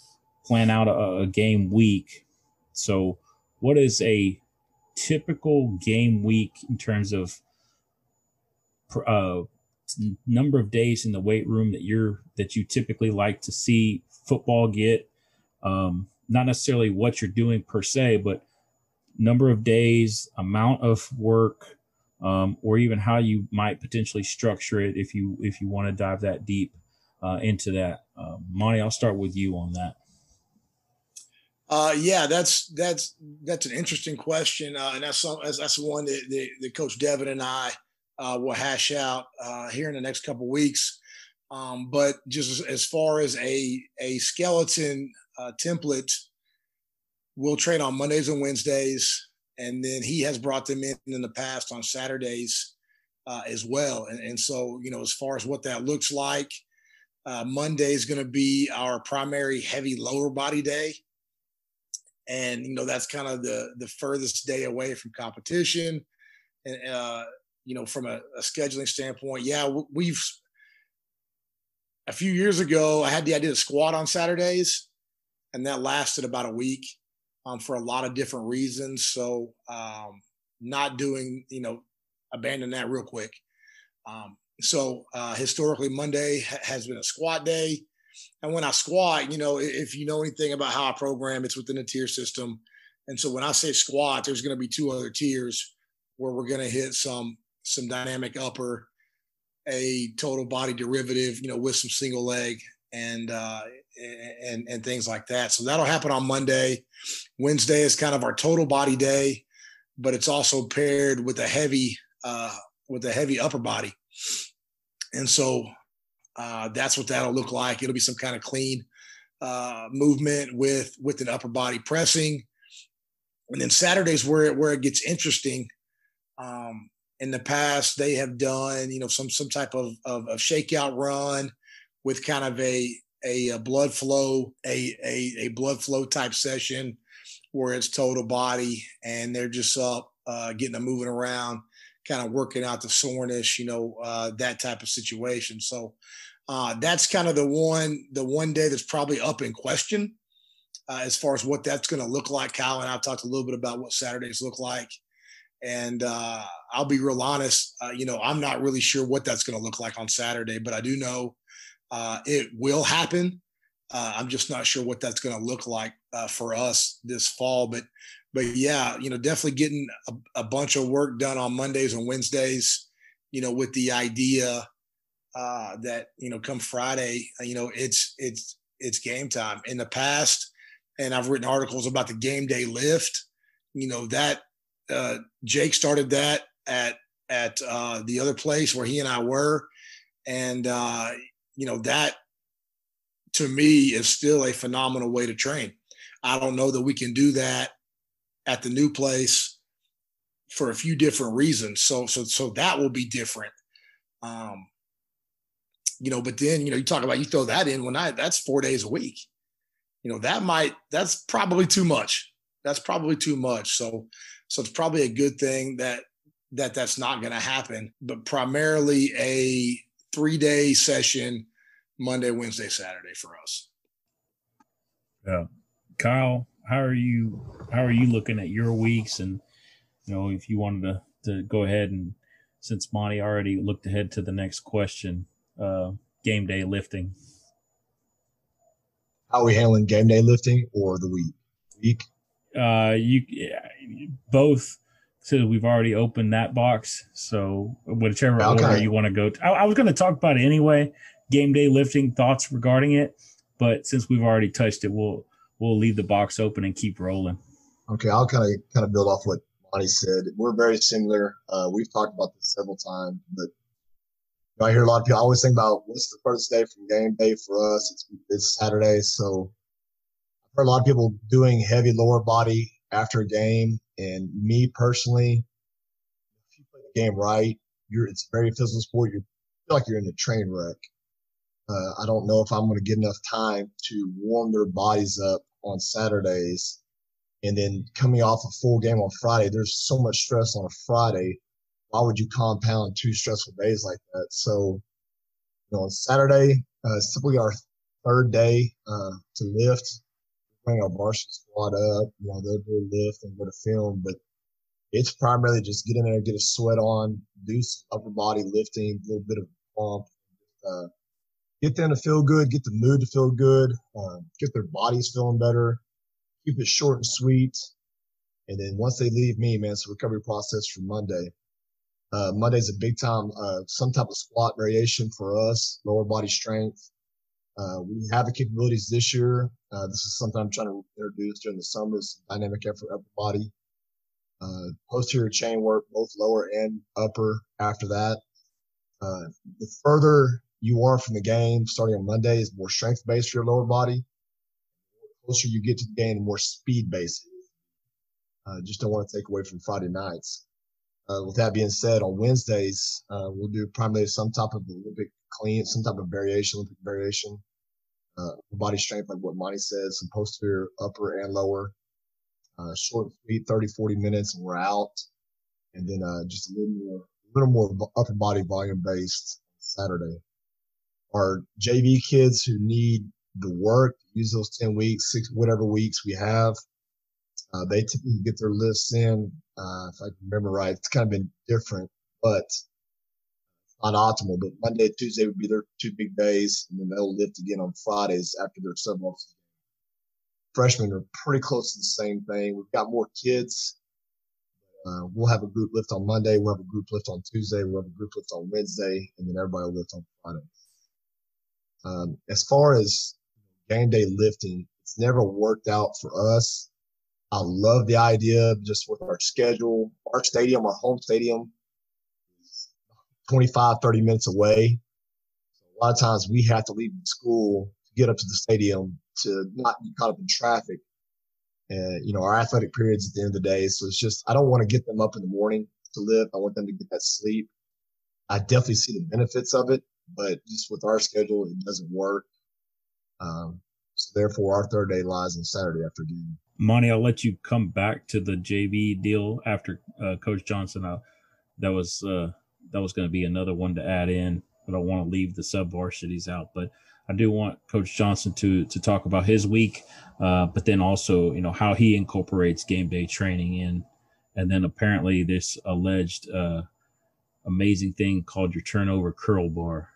plan out a, a game week. So, what is a typical game week in terms of uh, number of days in the weight room that you're that you typically like to see football get um, not necessarily what you're doing per se but number of days amount of work um, or even how you might potentially structure it if you if you want to dive that deep uh, into that um, monty i'll start with you on that uh, yeah, that's that's that's an interesting question, uh, and that's some, that's, one that, that Coach Devin and I uh, we'll hash out uh, here in the next couple weeks. Um, but just as far as a a skeleton uh, template, we'll train on Mondays and Wednesdays, and then he has brought them in in the past on Saturdays uh, as well. And, and, so, you know, as far as what that looks like, uh, Monday is going to be our primary heavy lower body day, and you know that's kind of the the furthest day away from competition. And uh, you know, from a, a scheduling standpoint, yeah, we've a few years ago, I had the idea to squat on Saturdays, and that lasted about a week um, for a lot of different reasons. So, um, not doing, you know, abandon that real quick. Um, so, uh, historically, Monday ha- has been a squat day. And when I squat, you know, if you know anything about how I program, it's within a tier system. And so when I say squat, there's going to be two other tiers where we're going to hit some some dynamic upper, a total body derivative, you know, with some single leg and uh, and and things like that. So that'll happen on Monday. Wednesday is kind of our total body day, but it's also paired with a heavy uh, with a heavy upper body, and so uh, that's what that'll look like. It'll be some kind of clean uh, movement with with an upper body pressing, and then Saturday's where it, where it gets interesting. Um, in the past they have done you know some some type of, of, of shakeout run with kind of a a, a blood flow a, a, a blood flow type session where it's total body and they're just up uh, getting them moving around kind of working out the soreness you know uh, that type of situation. So uh, that's kind of the one the one day that's probably up in question uh, as far as what that's going to look like. Kyle and i talked a little bit about what saturdays look like and uh, I'll be real honest, uh, you know, I'm not really sure what that's going to look like on Saturday, but I do know uh, it will happen. Uh, I'm just not sure what that's going to look like uh, for us this fall. But, but yeah, you know, definitely getting a, a, bunch of work done on Mondays and Wednesdays. You know, with the idea uh, that you know, come Friday, you know, it's it's it's game time. In the past, and I've written articles about the game day lift. You know that uh, Jake started that at at uh, the other place where he and I were, and uh, you know that to me is still a phenomenal way to train. I don't know that we can do that at the new place for a few different reasons. So so so that will be different. Um, you know, but then you know you talk about you throw that in when I that's four days a week. You know that might that's probably too much. That's probably too much. So so it's probably a good thing that that that's not going to happen. But primarily a three day session, Monday, Wednesday, Saturday for us. Yeah, Kyle, how are you? How are you looking at your weeks? And you know, if you wanted to to go ahead and since Monty already looked ahead to the next question, uh, game day lifting. How are we handling game day lifting or the week? Week. Uh, you both. So we've already opened that box. So whichever okay. order you want to go. To. I, I was going to talk about it anyway. Game day lifting thoughts regarding it, but since we've already touched it, we'll we'll leave the box open and keep rolling. Okay, I'll kind of kind of build off what Monty said. We're very similar. Uh, we've talked about this several times, but you know, I hear a lot of people I always think about what's the first day from game day for us. It's it's Saturday, so heard a lot of people doing heavy lower body after a game, and me personally, if you play the game right, you're it's very physical sport. You feel like you're in a train wreck. Uh, I don't know if I'm going to get enough time to warm their bodies up on Saturdays. And then coming off a full game on Friday, there's so much stress on a Friday. Why would you compound two stressful days like that? So, you know, on Saturday, uh, it's typically our third day uh, to lift. Bring our varsity squad up, you know, they'll do a lift and go to film, but it's primarily just get in there, get a sweat on, do some upper body lifting, a little bit of pump, uh, get them to feel good, get the mood to feel good, uh, get their bodies feeling better, keep it short and sweet. And then once they leave me, man, it's a recovery process for Monday. Uh, Monday's a big time, uh, some type of squat variation for us, lower body strength. Uh, we have the capabilities this year. Uh, this is something I'm trying to introduce during the summer, dynamic effort upper body. Uh, posterior chain work, both lower and upper after that. Uh, the further you are from the game starting on Monday is more strength based for your lower body. The closer you get to the game, the more speed based. Uh, just don't want to take away from Friday nights. Uh, with that being said, on Wednesdays, uh, we'll do primarily some type of Olympic clean, some type of variation, Olympic variation, uh, body strength, like what Monty said, some posterior, upper, and lower. Uh, short and sweet, 30, 40 minutes, and we're out. And then uh, just a little more, a little more upper body volume based Saturday our JV kids who need the work, use those 10 weeks, six, whatever weeks we have. Uh, they typically get their lifts in. Uh, if I remember right, it's kind of been different, but not optimal. But Monday, Tuesday would be their two big days, and then they'll lift again on Fridays after their sub Freshmen are pretty close to the same thing. We've got more kids. Uh, we'll have a group lift on Monday. We'll have a group lift on Tuesday. We'll have a group lift on Wednesday, and then everybody will lift on Friday. Um, as far as game day lifting, it's never worked out for us. I love the idea just with our schedule, our stadium, our home stadium, 25, 30 minutes away. A lot of times we have to leave school to get up to the stadium to not be caught up in traffic. And, you know, our athletic periods at the end of the day. So it's just, I don't want to get them up in the morning to lift. I want them to get that sleep. I definitely see the benefits of it but just with our schedule, it doesn't work. Um, so therefore, our third day lies on Saturday after game. Monty, I'll let you come back to the JV deal after uh, Coach Johnson. I, that was uh, that was going to be another one to add in, I don't want to leave the sub varsities out. But I do want Coach Johnson to to talk about his week, uh, but then also you know how he incorporates game day training in, and then apparently this alleged uh, amazing thing called your turnover curl bar.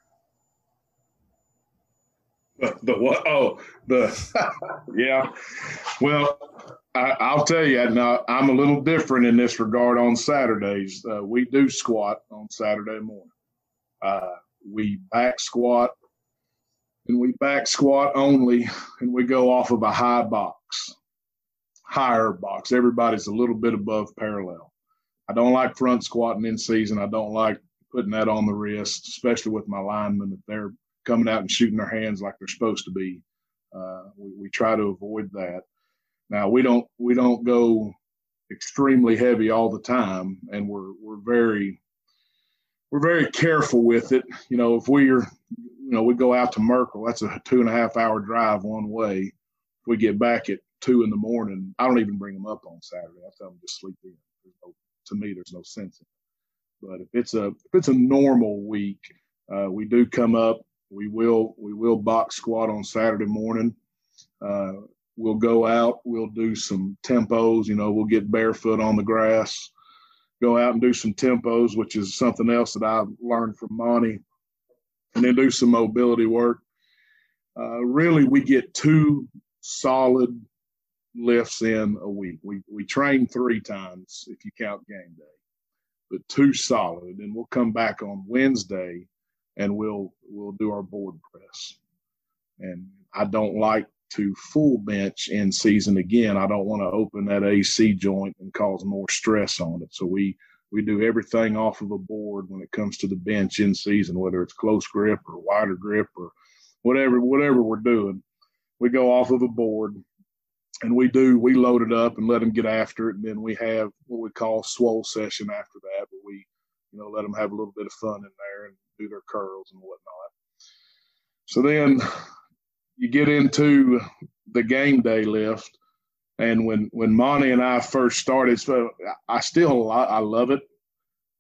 *laughs* The, what? Oh, the *laughs* yeah. Well, I, will tell you, now, I'm a little different in this regard on Saturdays. Uh, we do squat on Saturday morning. Uh, we back squat and we back squat only, and we go off of a high box, higher box. Everybody's a little bit above parallel. I don't like front squatting in season. I don't like putting that on the wrist, especially with my linemen if they're coming out and shooting their hands like they're supposed to be. Uh, we, we try to avoid that. Now we don't we don't go extremely heavy all the time, and we're we're very we're very careful with it. You know, if we're you know we go out to Merkel, that's a two and a half hour drive one way. If we get back at two in the morning, I don't even bring them up on Saturday. I tell them to sleep in. No, to me, there's no sense in it. But if it's a if it's a normal week, uh, we do come up. We will we will box squat on Saturday morning. Uh, we'll go out. We'll do some tempos. You know, we'll get barefoot on the grass, go out and do some tempos, which is something else that I've learned from Monty, and then do some mobility work. Uh, really, we get two solid lifts in a week. We we train three times if you count game day, but two solid, and we'll come back on Wednesday and we'll we'll do our board press. And I don't like to full bench in season again. I don't want to open that AC joint and cause more stress on it. So we we do everything off of a board when it comes to the bench in season, whether it's close grip or wider grip or whatever whatever we're doing. We go off of a board and we do we load it up and let them get after it, and then we have what we call swole session after that, where we you know let them have a little bit of fun in there and do their curls and whatnot. So then you get into the game day lift, and when when Monty and I first started, so I still I love it,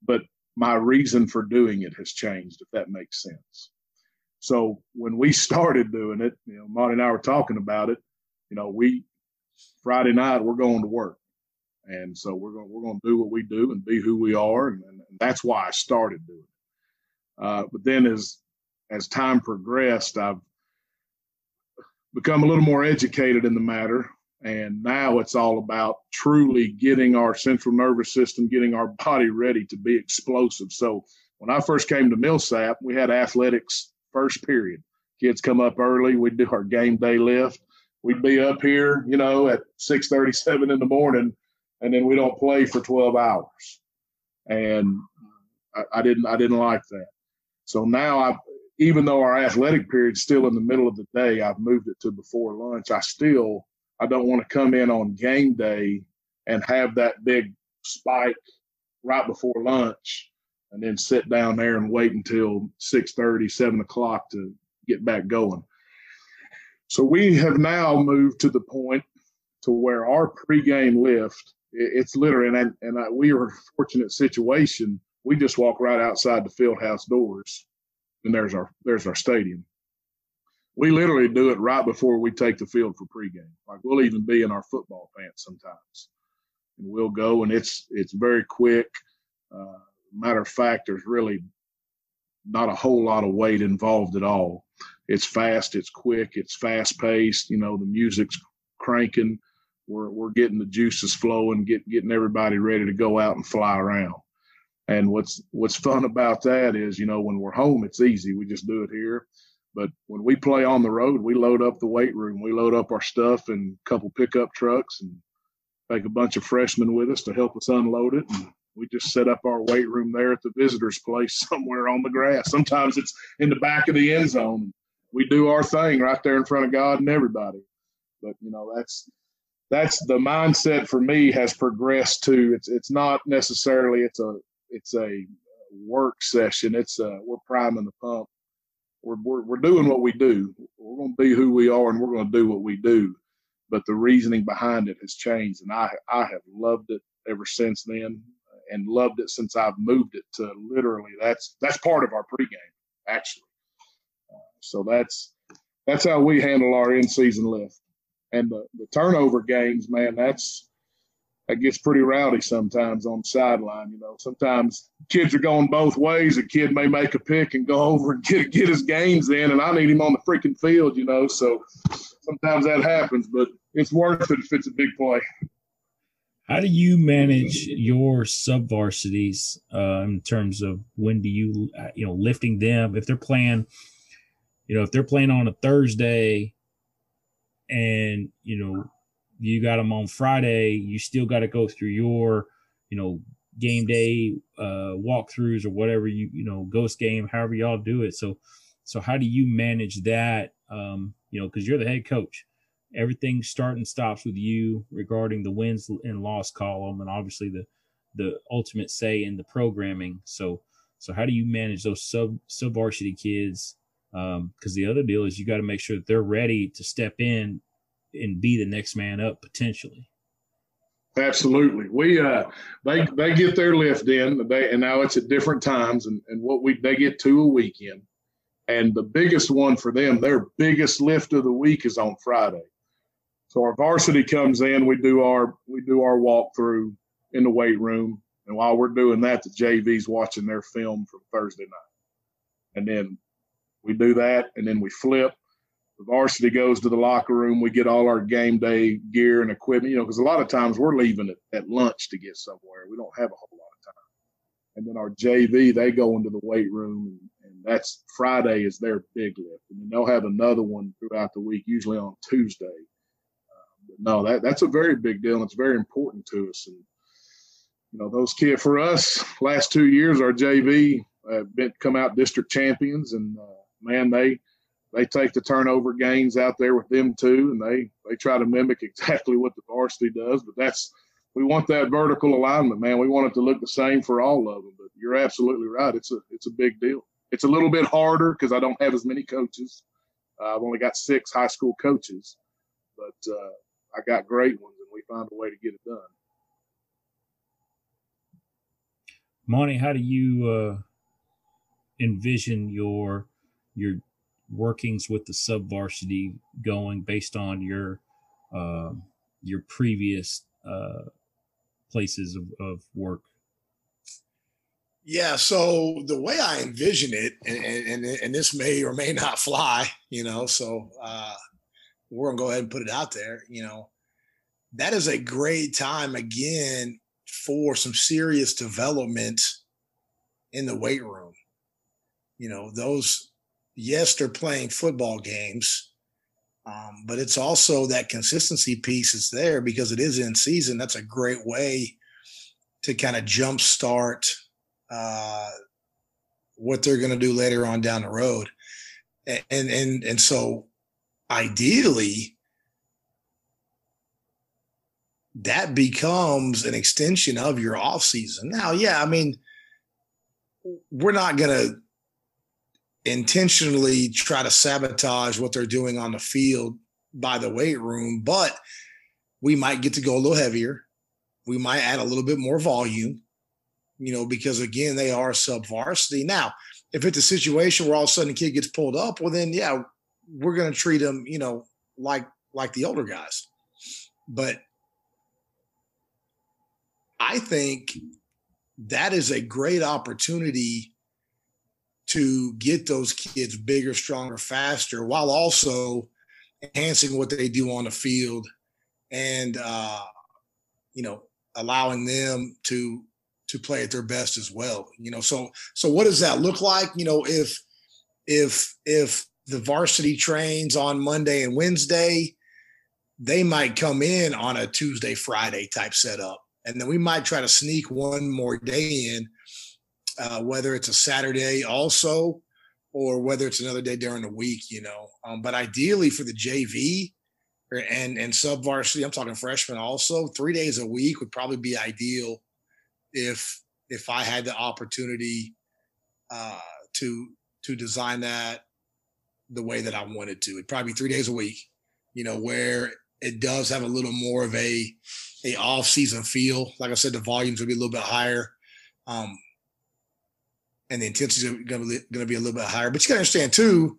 but my reason for doing it has changed, if that makes sense. So when we *laughs* started doing it, you know, Monty and I were talking about it. You know, we Friday night we're going to work, and so we're going we're going to do what we do and be who we are, and, and that's why I started doing it. Uh, but then as as time progressed, I've become a little more educated in the matter. And now it's all about truly getting our central nervous system, getting our body ready to be explosive. So when I first came to Millsap, we had athletics first period. Kids come up early. We'd do our game day lift. We'd be up here, you know, at 6:37 in the morning, and then we don't play for 12 hours. And I, I didn't I didn't like that. So now I, even though our athletic period's still in the middle of the day, I've moved it to before lunch. I still, I don't want to come in on game day and have that big spike right before lunch and then sit down there and wait until 6 30 7 o'clock to get back going so we have now moved to the point to where our pregame lift it's literally and, and I, uh, we are a fortunate situation we just walk right outside the field house doors and there's our there's our stadium. We literally do it right before we take the field for pregame. Like we'll even be in our football pants sometimes. And we'll go and it's it's very quick. Uh, matter of fact there's really not a whole lot of weight involved at all. It's fast it's quick it's fast paced you know the music's cranking. We're, we're getting the juices flowing get, getting everybody ready to go out and fly around and what's what's fun about that is, you know, when we're home, it's easy. We just do it here. But when we play on the road, we load up the weight room. We load up our stuff in a couple pickup trucks and take a bunch of freshmen with us to help us unload it. And we just set up our weight room there at the visitors' place *laughs* somewhere on the grass. Sometimes it's in the back of the end zone. We do our thing right there in front of God and everybody. But you know, that's that's the mindset for me has progressed to it's it's not necessarily it's a it's a uh, work session. It's a, we're priming the pump. We're, we're, we're doing what we do. We're going to be who we are and we're going to do what we do. But the reasoning behind it has changed. And I, I have loved it ever since then uh, and loved it since I've moved it to literally that's, that's part of our pregame actually. Uh, so that's, that's how we handle our in season lift and the, the turnover games, man, that's, that gets pretty rowdy sometimes on the sideline. You know, sometimes kids are going both ways. A kid may make a pick and go *laughs* over and get get his gains in, and I need him on the freaking field. You know, so sometimes that happens, but it's worth it if it's a big play. How do you manage your sub varsities uh, in terms of when do you, uh, you know, lifting them if they're playing? you know, if they're playing on a Thursday and, you know, you got them on Friday, you still got to go through your, you know, game day uh walkthroughs or whatever you, you know, ghost game, however y'all do it. So, so how do you manage that? Um, you know, because you're the head coach. Everything start and stops with you regarding the wins and loss column, and obviously the the ultimate say in the programming. So, so how do you manage those sub sub varsity kids? Because um, the other deal is you got to make sure that they're ready to step in and be the next man up potentially. Absolutely. We uh they *laughs* they get their lift in they and now it's at different times and, and what we they get two a weekend. And the biggest one for them, their biggest lift of the week is on Friday. So our varsity comes in, we do our we do our walkthrough in the weight room. And while we're doing that, the JV's watching their film from Thursday night. And then we do that and then we flip the varsity goes to the locker room. We get all our game day gear and equipment, you know, because a lot of times we're leaving at, at lunch to get somewhere. We don't have a whole lot of time. And then our JV, they go into the weight room, and, and that's Friday is their big lift. And they'll have another one throughout the week, usually on Tuesday. Uh, no, that that's a very big deal, and it's very important to us. And you know, those kids for us, last two years, our JV have been come out district champions, and uh, man, they they take the turnover gains out there with them too, and they they try to mimic exactly what the varsity does. But that's we want that vertical alignment, man. We want it to look the same for all of them. But you're absolutely right. It's a it's a big deal. It's a little bit harder because I don't have as many coaches. Uh, I've only got six high school coaches, but uh, I got great ones, and we find a way to get it done. Monty, how do you uh, envision your your workings with the sub varsity going based on your uh, your previous uh, places of, of work? Yeah, so the way I envision it, and, and, and this may or may not *laughs* fly, you know, so uh, we're gonna go ahead and put it out there. You know, that is a great time again for some serious development in the weight room. You know, those yes, they're playing football games, um, but it's also that consistency piece is there because it is in season. That's a great way to kind of jumpstart uh, what they're going to do later on down the road, and and and, and so ideally that becomes an extension of your off season. Now, yeah, I mean, we're not going to intentionally try to sabotage what they're doing on the field by the weight room, but we might get to go a little heavier. We might add a little bit more volume, you know, because again, they are sub varsity. Now, if it's a situation where all of a sudden a kid gets pulled up, well, then yeah, we're going to treat them, you know, like like the older guys. But I think that is a great opportunity to get those kids bigger, stronger, faster, while also enhancing what they do on the field and uh, you know allowing them to to play at their best as well. You know, so so what does that look like? You know, if if if the varsity trains on Monday and Wednesday, they might come in on a Tuesday, Friday type setup. And then we might try to sneak one more day in uh, whether it's a Saturday also or whether it's another day during the week, you know. Um, but ideally for the JV or, and and sub varsity, I'm talking freshmen also, three days a week would probably be ideal if if I had the opportunity uh, to to design that the way that I wanted to. It'd probably be three days a week, you know, where it does have a little more of a a off season feel. Like I said, the volumes would be a little bit higher. Um, and the intensity is going to be a little bit higher. But you got to understand too,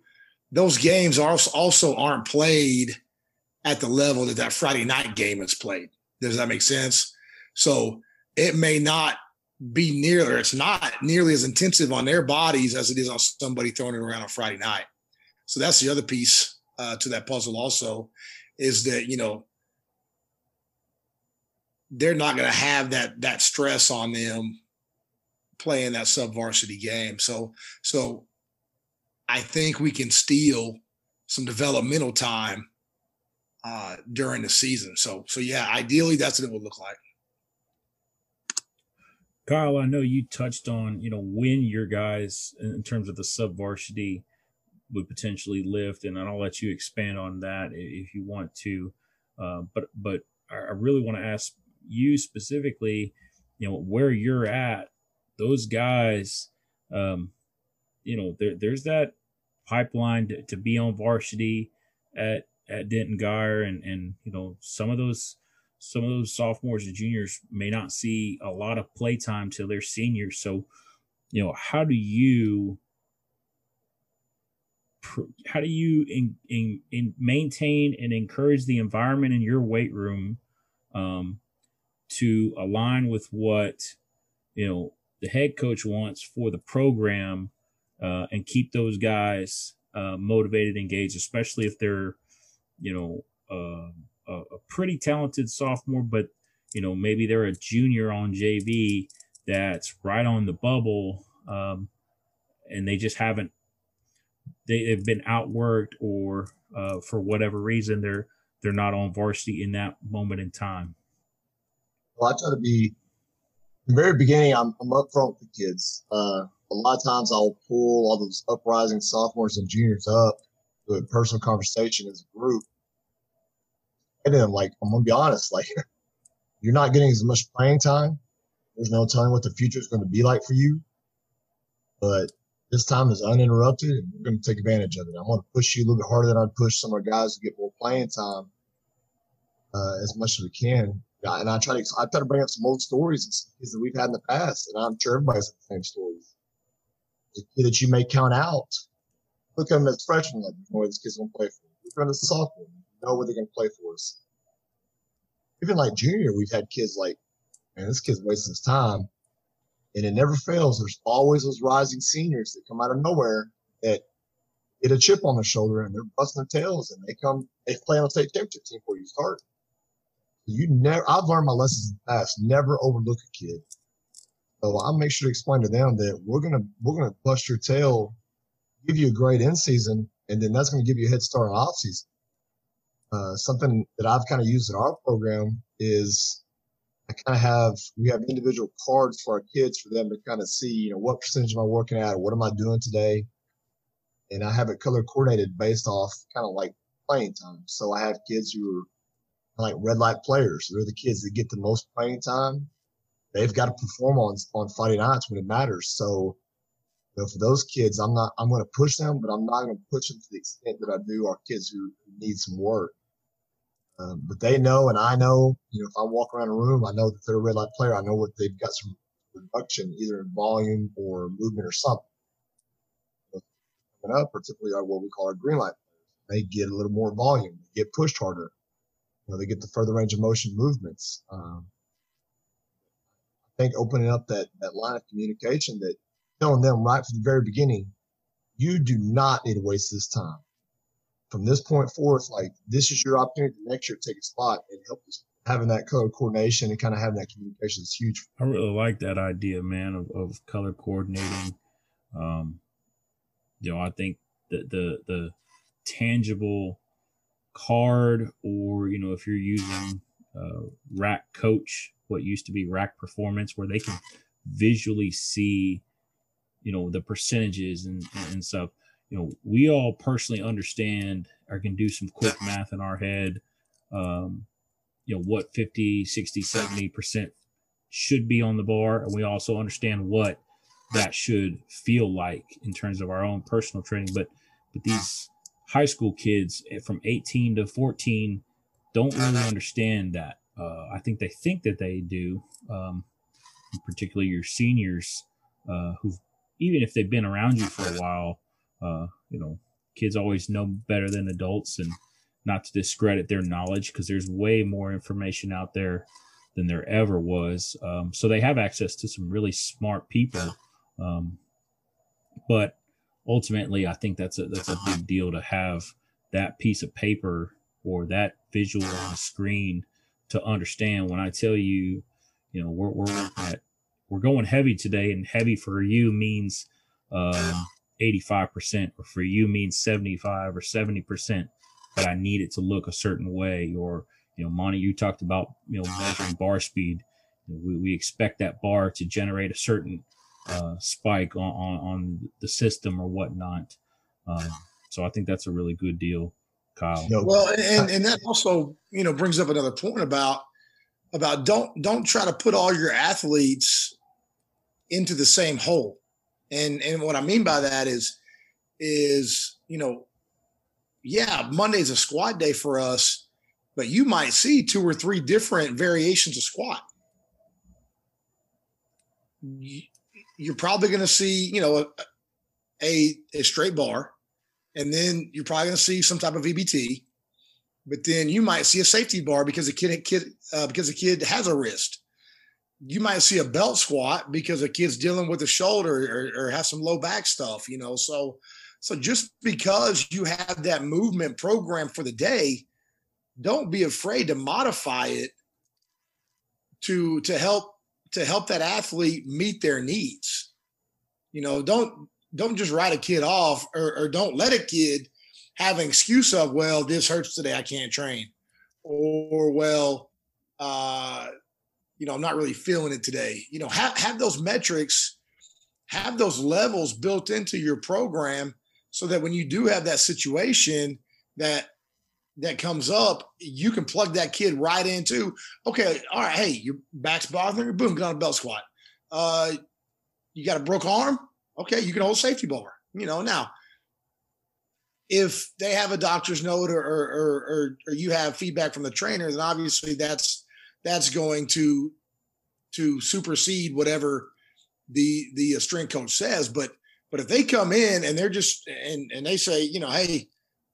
those games are also aren't played at the level that that Friday night game is played. Does that make sense? So it may not be near, or it's not nearly as intensive on their bodies as it is on somebody throwing it around on Friday night. So that's the other piece uh, to that puzzle. Also, is that you know they're not going to have that that stress on them playing that sub varsity game. So so I think we can steal some developmental time uh, during the season. So, so yeah, ideally that's what it would look like. Kyle, I know you touched on, you know, when your guys in terms of the sub varsity would potentially lift, and I'll let you expand on that if you want to. Uh, but but I really want to ask you specifically, you know, where you're at. Those guys, um, you know, there, there's that pipeline to, to be on varsity at at Denton Guyer, and and you know some of those some of those sophomores and juniors may not see a lot of play time till they're seniors. So, you know, how do you how do you in, in, in maintain and encourage the environment in your weight room um, to align with what you know the head coach wants for the program uh, and keep those guys uh, motivated, engaged, especially if they're you know uh, a, a pretty talented sophomore, but you know maybe they're a junior on JV that's right on the bubble, um, and they just haven't they, have been outworked or uh, for whatever reason they're they're not on varsity in that moment in time. Well, I try to be the very beginning. I'm I'm up front with the kids. Uh, a lot of times I'll pull all those uprising sophomores and juniors up to a personal conversation as a group and then like I'm gonna be honest, like *laughs* you're not getting as much playing time. There's no telling what the future is going to be like for you. But this time is uninterrupted, and we're going to take advantage of it. I'm going to push you a little bit harder than I'd push some of our guys to get more playing time uh, as much as we can. Yeah, and I try to I try to bring up some old stories that we've had in the past, and I'm sure everybody's the same stories. That you may count out, look at them as freshmen, like, boy, these kid's to play for. You. Look at him as a sophomore know where they're going to play for us. Even like junior, we've had kids like, man, this kid's wasting his time. And it never fails. There's always those rising seniors that come out of nowhere that get a chip on their shoulder and they're busting their tails and they come, they play on a state championship team before you start. You never, I've learned my lessons in the past. Never overlook a kid. So I'll make sure to explain to them that we're gonna we're gonna bust your tail, give you a great in season, and then that's gonna give you a head start on off season. Uh, something that I've kind of used in our program is I kind of have we have individual cards for our kids for them to kind of see, you know, what percentage am I working at, what am I doing today, and I have it color coordinated based off kind of like playing time. So I have kids who are like red light players. They're the kids that get the most playing time. They've got to perform on on Friday nights when it matters. So you know, for those kids, I'm not, I'm going to push them, but I'm not going to push them to the extent that I do our kids who need some work. Um, but they know, and I know, you know, if I walk around a room, I know that they're a red light player. I know what they've got some reduction either in volume or movement or something. Coming up, particularly are what we call our green light. They get a little more volume, get pushed harder. You know, they get the further range of motion movements. Um, I think opening up that, that line of communication that telling them right from the very beginning, you do not need to waste this time. From this point forth, like this is your opportunity to next year take a spot and help us having that color coordination and kind of having that communication is huge. I really like that idea, man, of, of color coordinating. Um, you know, I think the the the tangible card, or you know, if you're using uh, RAC Coach, what used to be rack Performance, where they can visually see you know the percentages and and stuff. You know we all personally understand or can do some quick math in our head um you know what 50 60 70 percent should be on the bar. And we also understand what that should feel like in terms of our own personal training. But but these high school kids eh, from 18 to 14 don't really understand that uh, i think they think that they do um, particularly your seniors uh, who've even if they've been around you for a while, uh, you know, kids always know better than adults and not to discredit their knowledge because there's way more information out there than there ever was. Um, so they have access to some really smart people. Um, but ultimately, I think that's a, that's a big deal to have that piece of paper or that visual on the screen to understand when I tell you, you know, we're, we're at we're going heavy today, and heavy for you means um, 85% or for you means 75 or 70%, but I need it to look a certain way. Or, you know, Monty, you talked about, you know, measuring bar speed. We, we expect that bar to generate a certain uh, spike on, on, on, the system or whatnot. Um, so I think that's a really good deal, Kyle. Well, and, and that also, you know, brings up another point about, about don't, don't try to put all your athletes into the same hole and and what I mean by that is is you know, yeah, Monday's a squat day for us, but you might see two or three different variations of squat. You're probably going to see, you know, a, a straight bar, and then you're probably going to see some type of VBT, but then you might see a safety bar because a kid, kid uh, because a kid has a wrist you might see a belt squat because a kid's dealing with a shoulder or, or have some low back stuff, you know. So, so just because you have that movement program for the day, don't be afraid to modify it to to help to help that athlete meet their needs. You know, don't don't just write a kid off or, or don't let a kid have an excuse of, well, this hurts today, I can't train. Or well, uh, you know, I'm not really feeling it today. You know, have, have those metrics, have those levels built into your program so that when you do have that situation that that comes up, you can plug that kid right into, okay, all right, hey, your back's bothering you, boom, on a belt squat. Uh, you got a broke arm? Okay, you can hold safety bar. You know, now if they have a doctor's note or or, or, or you have feedback from the trainer, then obviously that's that's going to to supersede whatever the the uh, strength coach says. But but if they come in and they're just and and they say, you know, hey,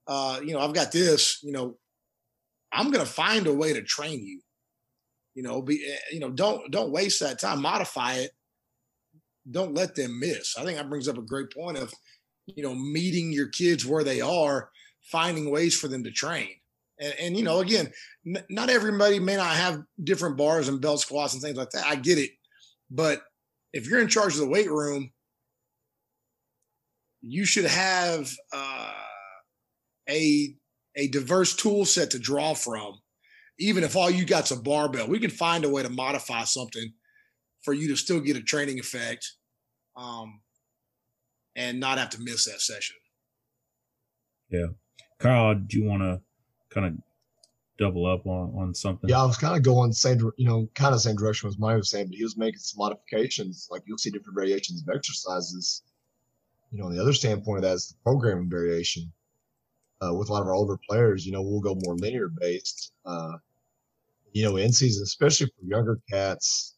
uh, you know, I've got this, you know, I'm going to find a way to train you. You know, be eh, you know, don't don't waste that time. Modify it. Don't let them miss. I think that brings up a great point of, you know, meeting your kids where they are, finding ways for them to train. And, and, you know, again, n- not everybody may not have different bars and belt squats and things like that. I get it. But if you're in charge of the weight room, you should have uh, a a diverse tool set to draw from. Even if all you got's a barbell, we can find a way to modify something for you to still get a training effect um, and not have to miss that session. Yeah. Carl, do you want to kind of double up on, on something? Yeah, I was kind of going same, you know, kind of same direction as Mike was saying, but he was making some modifications. Like you'll see different variations of exercises. You know, on the other standpoint of that is the programming variation. Uh, with a lot of our older players, you know, we'll go more linear based. Uh, you know, in season, especially for younger cats,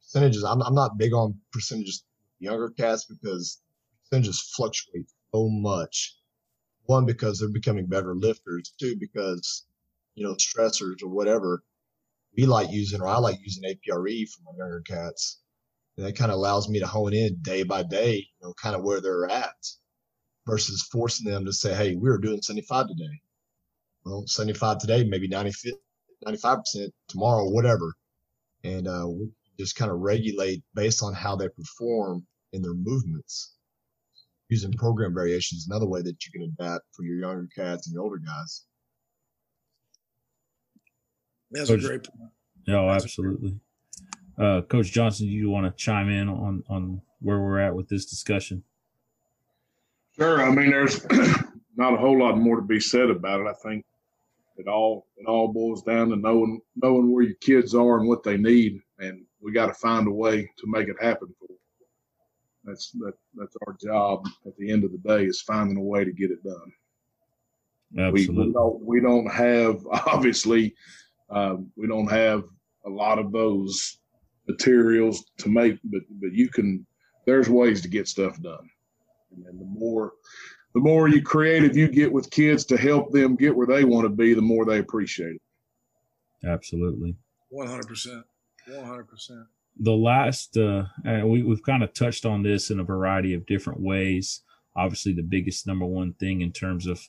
percentages. I'm, I'm not big on percentages younger cats because percentages fluctuate so much one because they're becoming better lifters two because you know stressors or whatever we like using or i like using APRE for my younger cats and that kind of allows me to hone in day by day you know kind of where they're at versus forcing them to say hey we are doing 75 today well 75 today maybe 95 95% tomorrow whatever and uh, we just kind of regulate based on how they perform in their movements using program variation is another way that you can adapt for your younger cats and your older guys. That's Coach, a great point. Yeah, absolutely. Uh, Coach Johnson, do you want to chime in on on where we're at with this discussion? Sure. I mean, there's *clears throat* not a whole lot more to be said about it. I think it all it all boils down to knowing knowing where your kids are and what they need, and we got to find a way to make it happen for them. That's that that's our job at the end of the day is finding a way to get it done. Absolutely. We, we don't we don't have *laughs* obviously um, we don't have a lot of those materials to make, but but you can. There's ways to get stuff done, and the more the more you creative you get with kids to help them get where they want to be, the more they appreciate it. Absolutely. One hundred percent. One hundred percent the last uh, we, we've kind of touched on this in a variety of different ways obviously the biggest number one thing in terms of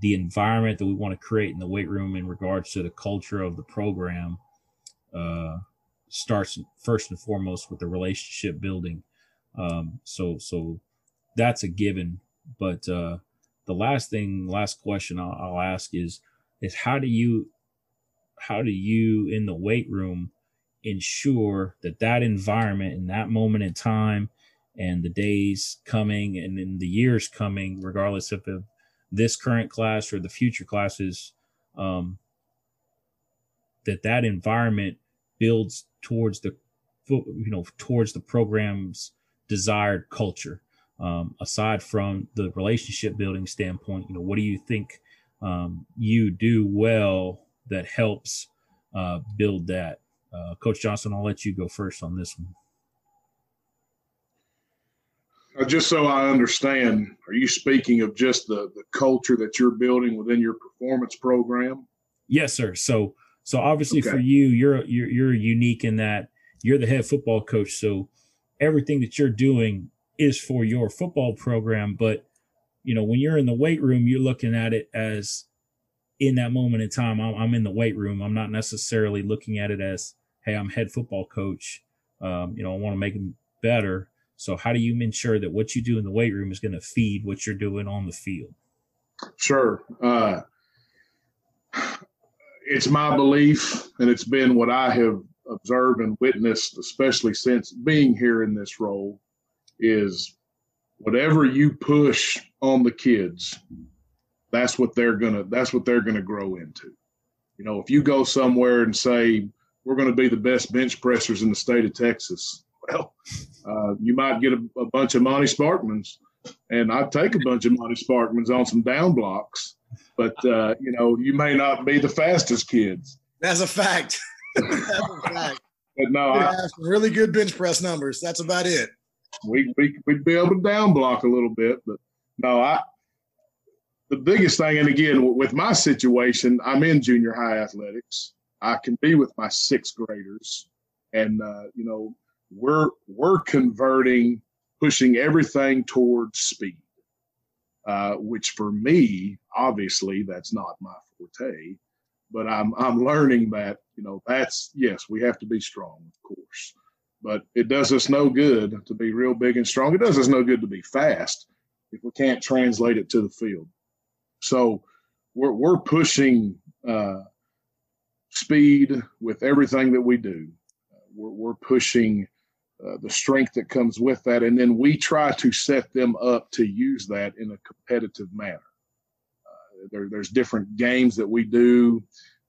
the environment that we want to create in the weight room in regards to the culture of the program uh, starts first and foremost with the relationship building um, so so that's a given. But uh, the last thing, last question I'll, I'll ask is is how do you how do you in the weight room ensure that that environment in that moment in time and the days coming and in the years coming regardless of this current class or the future classes um, that that environment builds towards the you know towards the program's desired culture um, aside from the relationship building standpoint you know what do you think um, you do well that helps uh, build that uh, coach johnson i'll let you go first on this one just so I understand, are you speaking of just the, the culture that you're building within your performance program? Yes, sir. So so obviously okay. for you, you're you're you're unique in that you're the head football coach. So everything that you're doing is for your football program. But you know, when you're in the weight room, you're looking at it as in that moment in time, I'm, I'm in the weight room. I'm not necessarily looking at it as, hey, I'm head football coach. Um, you know, I want to make them better so how do you ensure that what you do in the weight room is going to feed what you're doing on the field? Sure. Uh, it's my belief, and it's been what I have observed and witnessed, especially since being here in this role, is whatever you push on the kids, that's what they're gonna that's what they're gonna grow into. You know, if you go somewhere and say we're going to be the best bench pressers in the state of Texas, *laughs* well, uh, you might get a, a, bunch of Monty Sparkmans, and I'd take a bunch of Monty Sparkmans on some down blocks, but uh, you know, you may not be the fastest kids. That's a fact. *laughs* That's a fact. But no, I, have really good bench press numbers. That's about it. We we we'd be able to down block a little bit, but no, I. The biggest thing, and again, with my situation, I'm in junior high athletics. I can be with my sixth graders, and uh, you know, we're we're converting, pushing everything towards speed, uh, which for me, obviously, that's not my forte. But I'm I'm learning that you know that's yes, we have to be strong, of course, but it does us no good to be real big and strong. It does us no good to be fast if we can't translate it to the field. So we're we're pushing uh, speed with everything that we do. We're, we're pushing uh, the strength that comes with that, and then we try to set them up to use that in a competitive manner. Uh, there, there's different games that we do,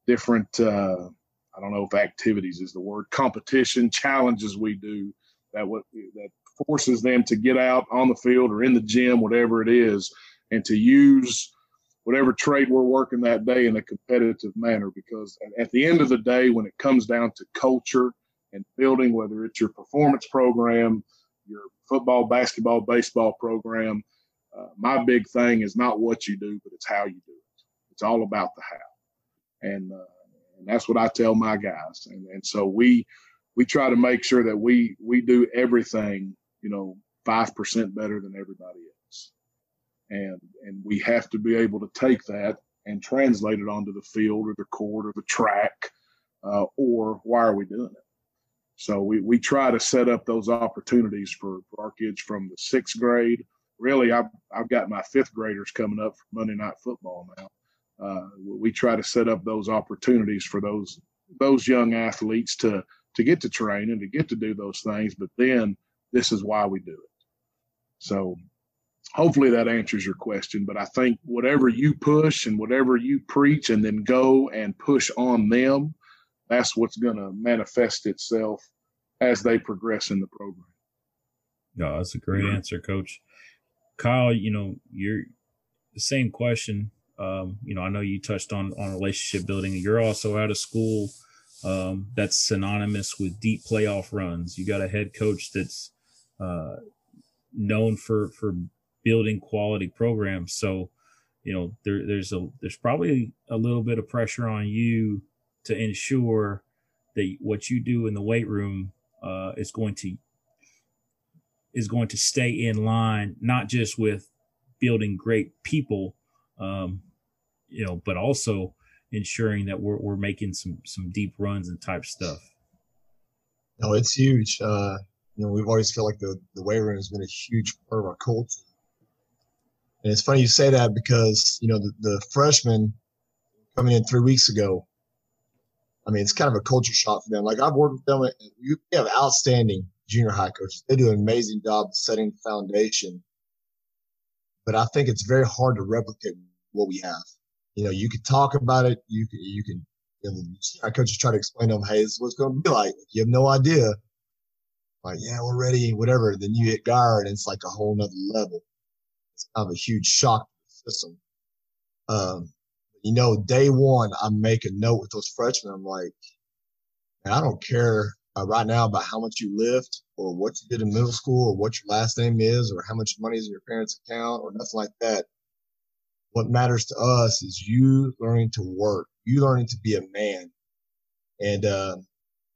different uh, I don't know if activities is the word competition challenges we do that what that forces them to get out on the field or in the gym, whatever it is, and to use whatever trade we're working that day in a competitive manner. Because at the end of the day, when it comes down to culture and building, whether it's your performance program, your football, basketball, baseball program. Uh, my big thing is not what you do, but it's how you do it. It's all about the how, and uh, that's what I tell my guys. And and so we we try to make sure that we we do everything you know five percent better than everybody else, and and we have to be able to take that and translate it onto the field or the court or the track, uh, or why are we doing it? So we, we try to set up those opportunities for, for our kids from the sixth grade. Really, I've, I've got my fifth graders coming up for Monday Night Football now. Uh, we try to set up those opportunities for those those young athletes to to get to train and to get to do those things. But then this is why we do it. So hopefully that answers your question. But I think whatever you push and whatever you preach and then go and push on them – that's what's going to manifest itself as they progress in the program. No, that's a great mm-hmm. answer, Coach. Kyle, you know, you're the same question. Um, you know, I know you touched on on relationship building. You're also out of school um, that's synonymous with deep playoff runs. You got a head coach that's uh, known for for building quality programs. So, you know, there, there's a there's probably a little bit of pressure on you to ensure that what you do in the weight room uh, is going to is going to stay in line, not just with building great people, um, you know, but also ensuring that we're we're making some some deep runs and type stuff. No, it's huge. Uh, you know, we've always felt like the the weight room has been a huge part of our culture. And it's funny you say that because you know the, the freshmen coming in three weeks ago. I mean, it's kind of a culture shock for them. Like I've worked with them. We have outstanding junior high coaches. They do an amazing job setting the foundation. But I think it's very hard to replicate what we have. You know, you can talk about it. You can, you can, you know, our coaches try to explain to them, hey, this is what's going to be like. You have no idea. Like, yeah, we're ready, whatever. Then you hit Guyer and it's like a whole nother level. It's kind of a huge shock to the system. Um, you know, day one, I make a note with those freshmen. I'm like, I don't care uh, right now about how much you lift or what you did in middle school or what your last name is or how much money is in your parents' account or nothing like that. What matters to us is you learning to work, you learning to be a man. And, uh,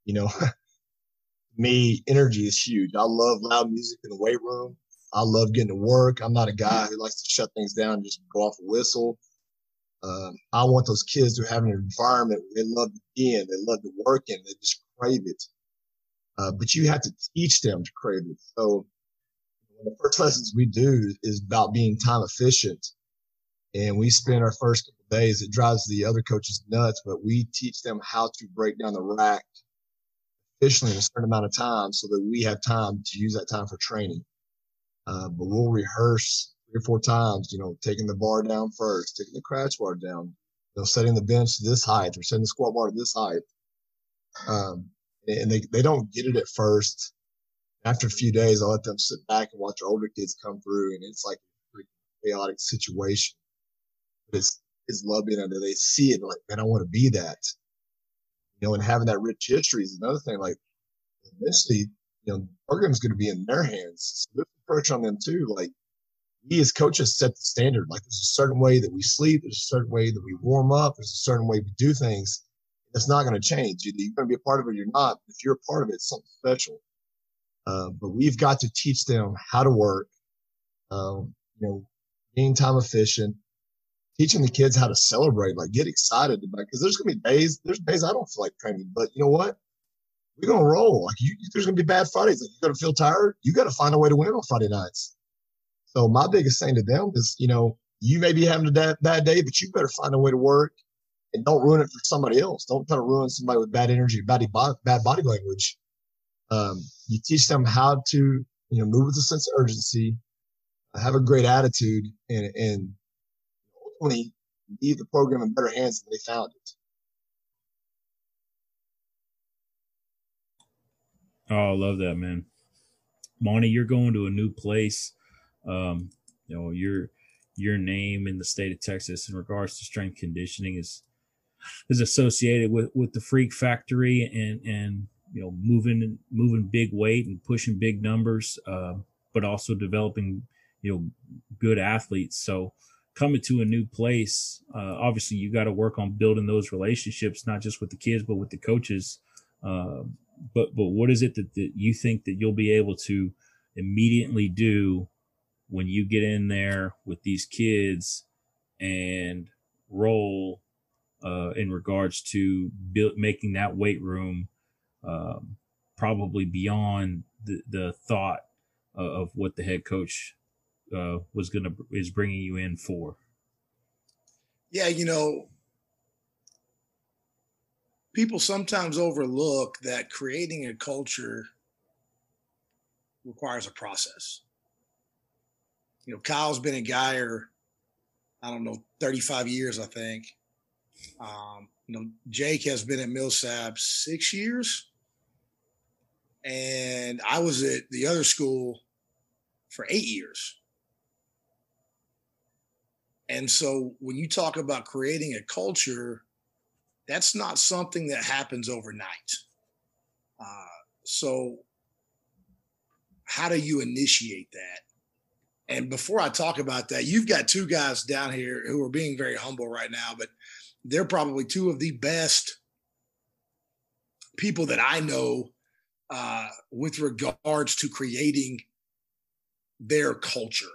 you know, *laughs* me, energy is huge. I love loud music in the weight room. I love getting to work. I'm not a guy who likes to shut things down and just go off a whistle. Um, I want those kids to have an environment where they love to be in, they love to work in, they just crave it. Uh, but you have to teach them to crave it. So the first lessons we do is about being time efficient. And we spend our first couple days, it drives the other coaches nuts, but we teach them how to break down the rack efficiently in a certain amount of time so that we have time to use that time for training. Uh, but we'll rehearse three or four times, you know, taking the bar down first, taking the crash bar down, you know, setting the bench to this height or setting the squat bar to this height. Um, and they, they don't get it at first. After a few days, I let them sit back and watch our older kids come through, and it's like a chaotic situation. It's it's loving and they see it like, man, I want to be that. You know, and having that rich history is another thing. Like, eventually, you know, the program's going to be in their hands. So there's pressure on them too. Like, we as coaches set the standard. Like, there's a certain way that we sleep. There's a certain way that we warm up. There's a certain way we do things it's not going to change. You're going to be a part of it or you're not. If you're a part of it, it's something special. Uh, but we've got to teach them how to work, um, you know, being time efficient, teaching the kids how to celebrate, like get excited about, because there's to be days, there's days I don't feel like training, but you know what? We're to roll. Like you, there's to be bad Fridays. Like you're to feel tired. You got to find a way to win on Friday nights. So my biggest thing to them is, you know, you may be having a bad day, but you better find a way to work and don't ruin it for somebody else. Don't try to ruin somebody with bad energy, bad body, bad body language. Um, you teach them how to, you know, move with a sense of urgency, have a great attitude, and, and ultimately leave the program in better hands than they found it. Oh, I love that, man. Monty, you're going to a new place. Um, you know, your your name in the state of Texas in regards to strength conditioning is is associated with with the freak factory and and you know moving moving big weight and pushing big numbers uh, but also developing you know good athletes so coming to a new place uh, obviously you got to work on building those relationships not just with the kids but with the coaches. Uh, but but what is it that, that you think that you'll be able to immediately do when you get in there with these kids and roll uh, in regards to build, making that weight room um, probably beyond the, the thought of, of what the head coach uh, was going to is bringing you in for. Yeah, you know, people sometimes overlook that creating a culture requires a process. You know, Kyle's been a Guyer, I don't know, 35 years, I think. Um, you know, Jake has been at Millsap six years, and I was at the other school for eight years. And so when you talk about creating a culture, that's not something that happens overnight. Uh, so, how do you initiate that? And before I talk about that, you've got two guys down here who are being very humble right now, but they're probably two of the best people that I know uh, with regards to creating their culture.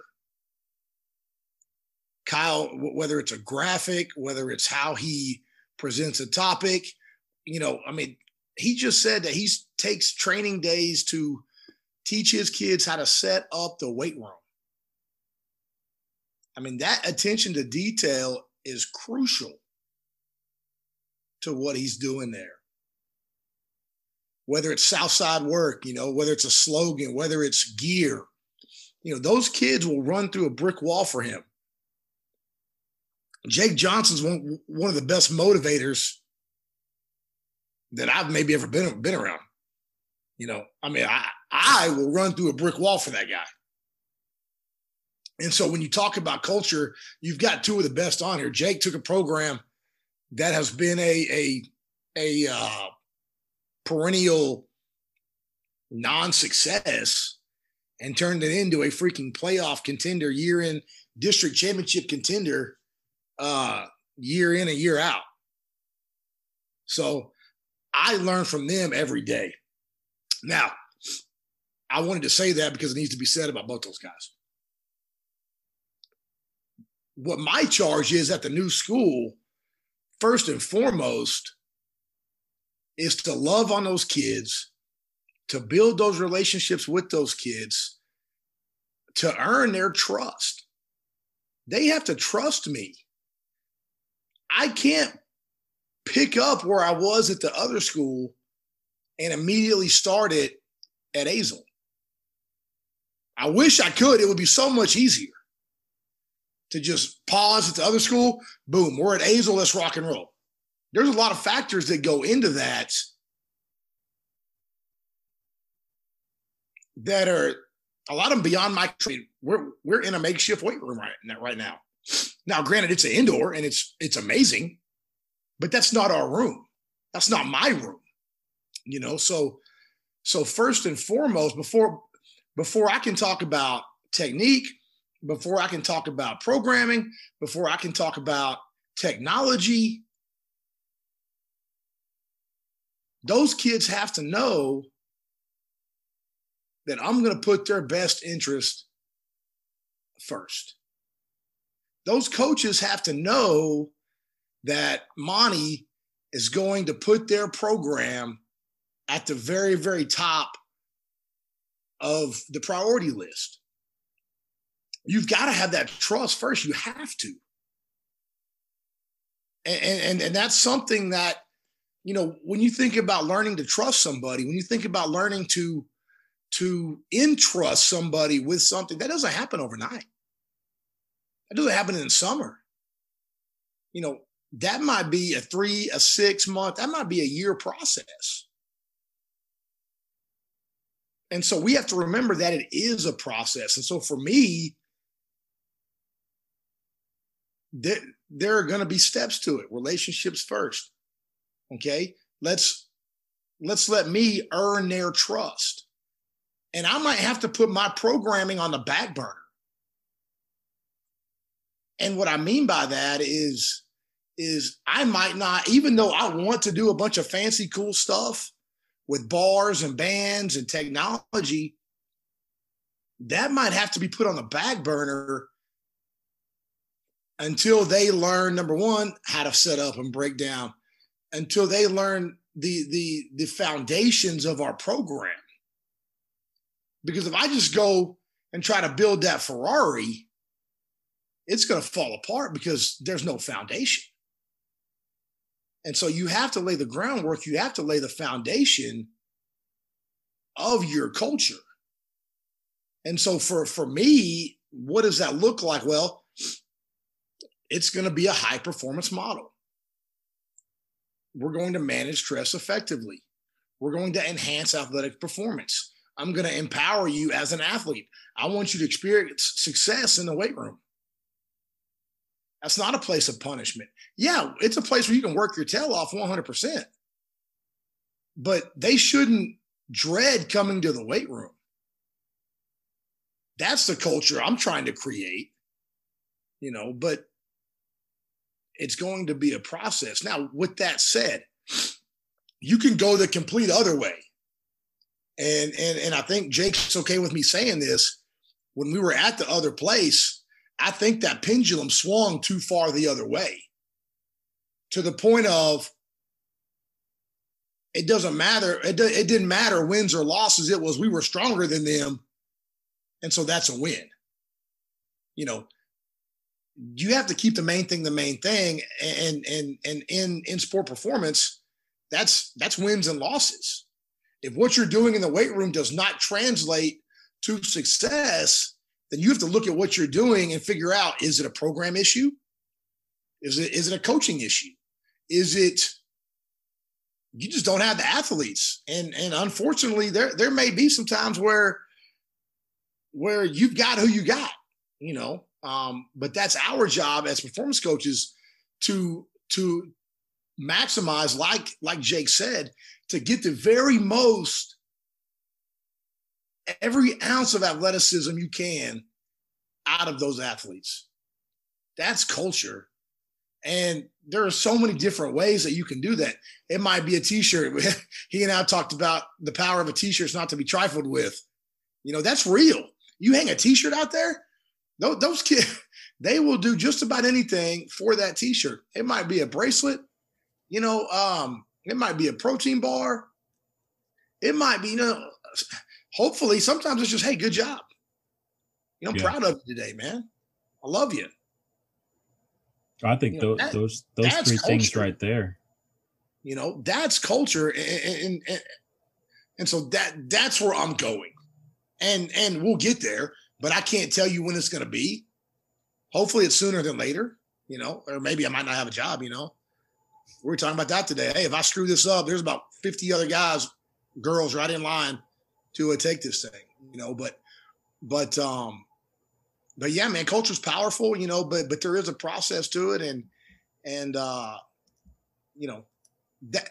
Kyle, whether it's a graphic, whether it's how he presents a topic, you know, I mean, he just said that he takes training days to teach his kids how to set up the weight room. I mean, that attention to detail is crucial to what he's doing there. Whether it's Southside work, you know, whether it's a slogan, whether it's gear, you know, those kids will run through a brick wall for him. Jake Johnson's one, one of the best motivators that I've maybe ever been been around. You know, I mean, I I will run through a brick wall for that guy. And so when you talk about culture, you've got two of the best on here. Jake took a program that has been a a a uh, perennial non-success and turned it into a freaking playoff contender year in district championship contender uh, year in and year out. So I learn from them every day. Now, I wanted to say that because it needs to be said about both those guys. What my charge is at the new school, first and foremost, is to love on those kids, to build those relationships with those kids, to earn their trust. They have to trust me. I can't pick up where I was at the other school and immediately start it at Azle. I wish I could. It would be so much easier to just pause at the other school. Boom, we're at Azle. Let's rock and roll. There's a lot of factors that go into that that are a lot of them beyond my. We're we're in a makeshift weight room. Right now, now granted, it's an indoor and it's it's amazing, but that's not our room. That's not my room. You know, so so first and foremost, before before I can talk about technique, before I can talk about programming, before I can talk about technology, those kids have to know that I'm going to put their best interest first. Those coaches have to know that Monty is going to put their program at the very, very top of the priority list. You've got to have that trust first. You have to. And, and, and that's something that, you know, when you think about learning to trust somebody, when you think about learning to to entrust somebody with something, that doesn't happen overnight. That doesn't happen in summer. You know, that might be a three, a six month, that might be a year process. And so we have to remember that it is a process. And so for me, there, there are going to be steps to it. Relationships first. Okay. Let's let's let me earn their trust. And I might have to put my programming on the back burner. And what I mean by that is, is I might not, even though I want to do a bunch of fancy, cool stuff, with bars and bands and technology, that might have to be put on the back burner until they learn number one how to set up and break down until they learn the the the foundations of our program. Because if i just go and try to build that ferrari it's going to fall apart because there's no foundation and so you have to lay the groundwork, you have to lay the foundation of your culture. And so for for me, what does that look like? Well, it's going to be a high performance model. We're going to manage stress effectively. We're going to enhance athletic performance. I'm going to empower you as an athlete. I want you to experience success in the weight room. That's not a place of punishment. Yeah, it's a place where you can work your tail off 100%. But they shouldn't dread coming to the weight room. That's the culture I'm trying to create, you know, but it's going to be a process. Now, with that said, you can go the complete other way. And and and I think Jake's okay with me saying this. When we were at the other place, I think that pendulum swung too far the other way to the point of it doesn't matter. It, it didn't matter wins or losses. It was we were stronger than them. And so that's a win. You know, you have to keep the main thing the main thing. And and and in in sport performance, that's that's wins and losses. If what you're doing in the weight room does not translate to success, then you have to look at what you're doing and figure out is it a program issue? Is it is it a coaching issue? Is it you just don't have the athletes? And and unfortunately, there there may be some times where where you've got who you got, you know. Um, but that's our job as performance coaches to to maximize, like like Jake said, to get the very most every ounce of athleticism you can out of those athletes. That's culture. And there are so many different ways that you can do that. It might be a t-shirt. *laughs* he and I talked about the power of a t-shirt not to be trifled with. You know, that's real. You hang a t-shirt out there, those, those kids, *laughs* they will do just about anything for that t-shirt. It might be a bracelet, you know, um, it might be a protein bar. It might be, you know, hopefully sometimes it's just, hey, good job. You know, I'm yeah. proud of you today, man. I love you. I think you know, those, that, those those three culture. things right there. You know, that's culture, and, and, and and so that that's where I'm going, and and we'll get there, but I can't tell you when it's going to be. Hopefully, it's sooner than later. You know, or maybe I might not have a job. You know, we are talking about that today. Hey, if I screw this up, there's about 50 other guys, girls right in line to take this thing. You know, but but um but yeah, man, culture's powerful, you know, but but there is a process to it, and and uh, you know that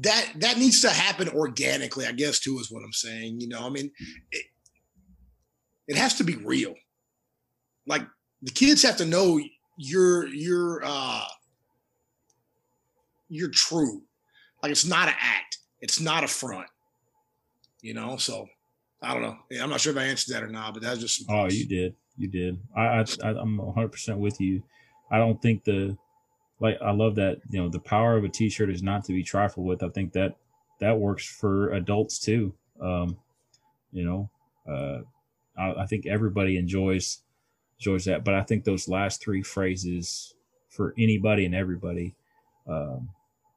that that needs to happen organically, I guess, too, is what I'm saying. You know, I mean, it, it has to be real. Like the kids have to know you're you're uh you're true. Like it's not an act. It's not a front. You know, so I don't know. Yeah, I'm not sure if I answered that or not, but that's just. Oh, you did you did. I, I I'm 100 percent with you. I don't think the like I love that you know the power of a T-shirt is not to be trifled with. I think that that works for adults too. Um, you know, uh, I, I think everybody enjoys enjoys that, but I think those last three phrases for anybody and everybody, um,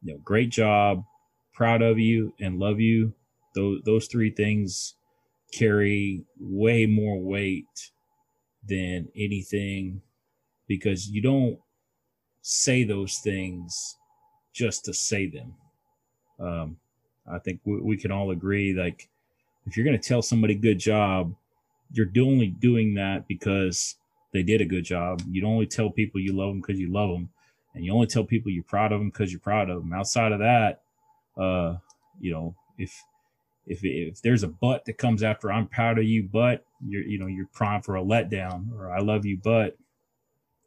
you know, great job, proud of you, and love you. Those those three things carry way more weight than anything because you don't say those things just to say them. Um, I think we, we can all agree like if you're going to tell somebody good job, you're only doing that because they did a good job. You only tell people you love them because you love them, and you only tell people you're proud of them because you're proud of them. Outside of that, uh, you know, if if if there's a but that comes after I'm proud of you, but you're you know you're prime for a letdown, or I love you, but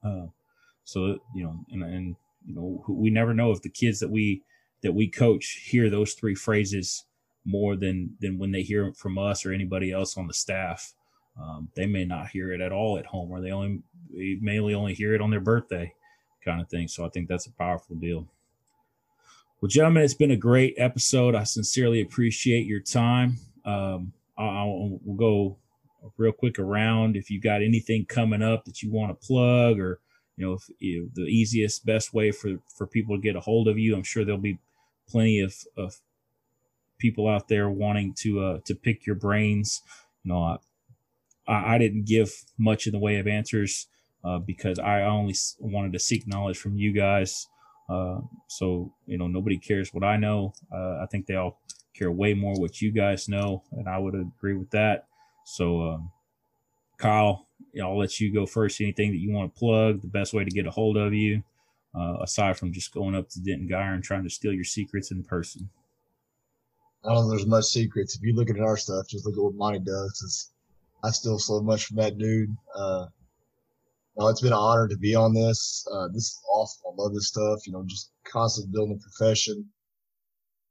uh, so you know, and and you know, we never know if the kids that we that we coach hear those three phrases more than than when they hear it from us or anybody else on the staff. Um, they may not hear it at all at home, or they only they mainly only hear it on their birthday, kind of thing. So I think that's a powerful deal. Well, gentlemen, it's been a great episode. I sincerely appreciate your time. Um, I'll, we'll go real quick around if you've got anything coming up that you want to plug or you know, if, the easiest best way for for people to get a hold of you i'm sure there'll be plenty of, of people out there wanting to uh, to pick your brains you know I, I didn't give much in the way of answers uh, because i only wanted to seek knowledge from you guys uh, so you know nobody cares what I know. Uh, I think they all care way more what you guys know, and I would agree with that. So, um, Kyle, I'll let you go first. Anything that you want to plug? The best way to get a hold of you, uh, aside from just going up to Denton Guyer and trying to steal your secrets in person. I don't know there's much secrets. If you look at our stuff, just look at what Monty does. I steal so much from that dude. Uh, it's been an honor to be on this. Uh, this is awesome. I love this stuff. You know, just constantly building a profession.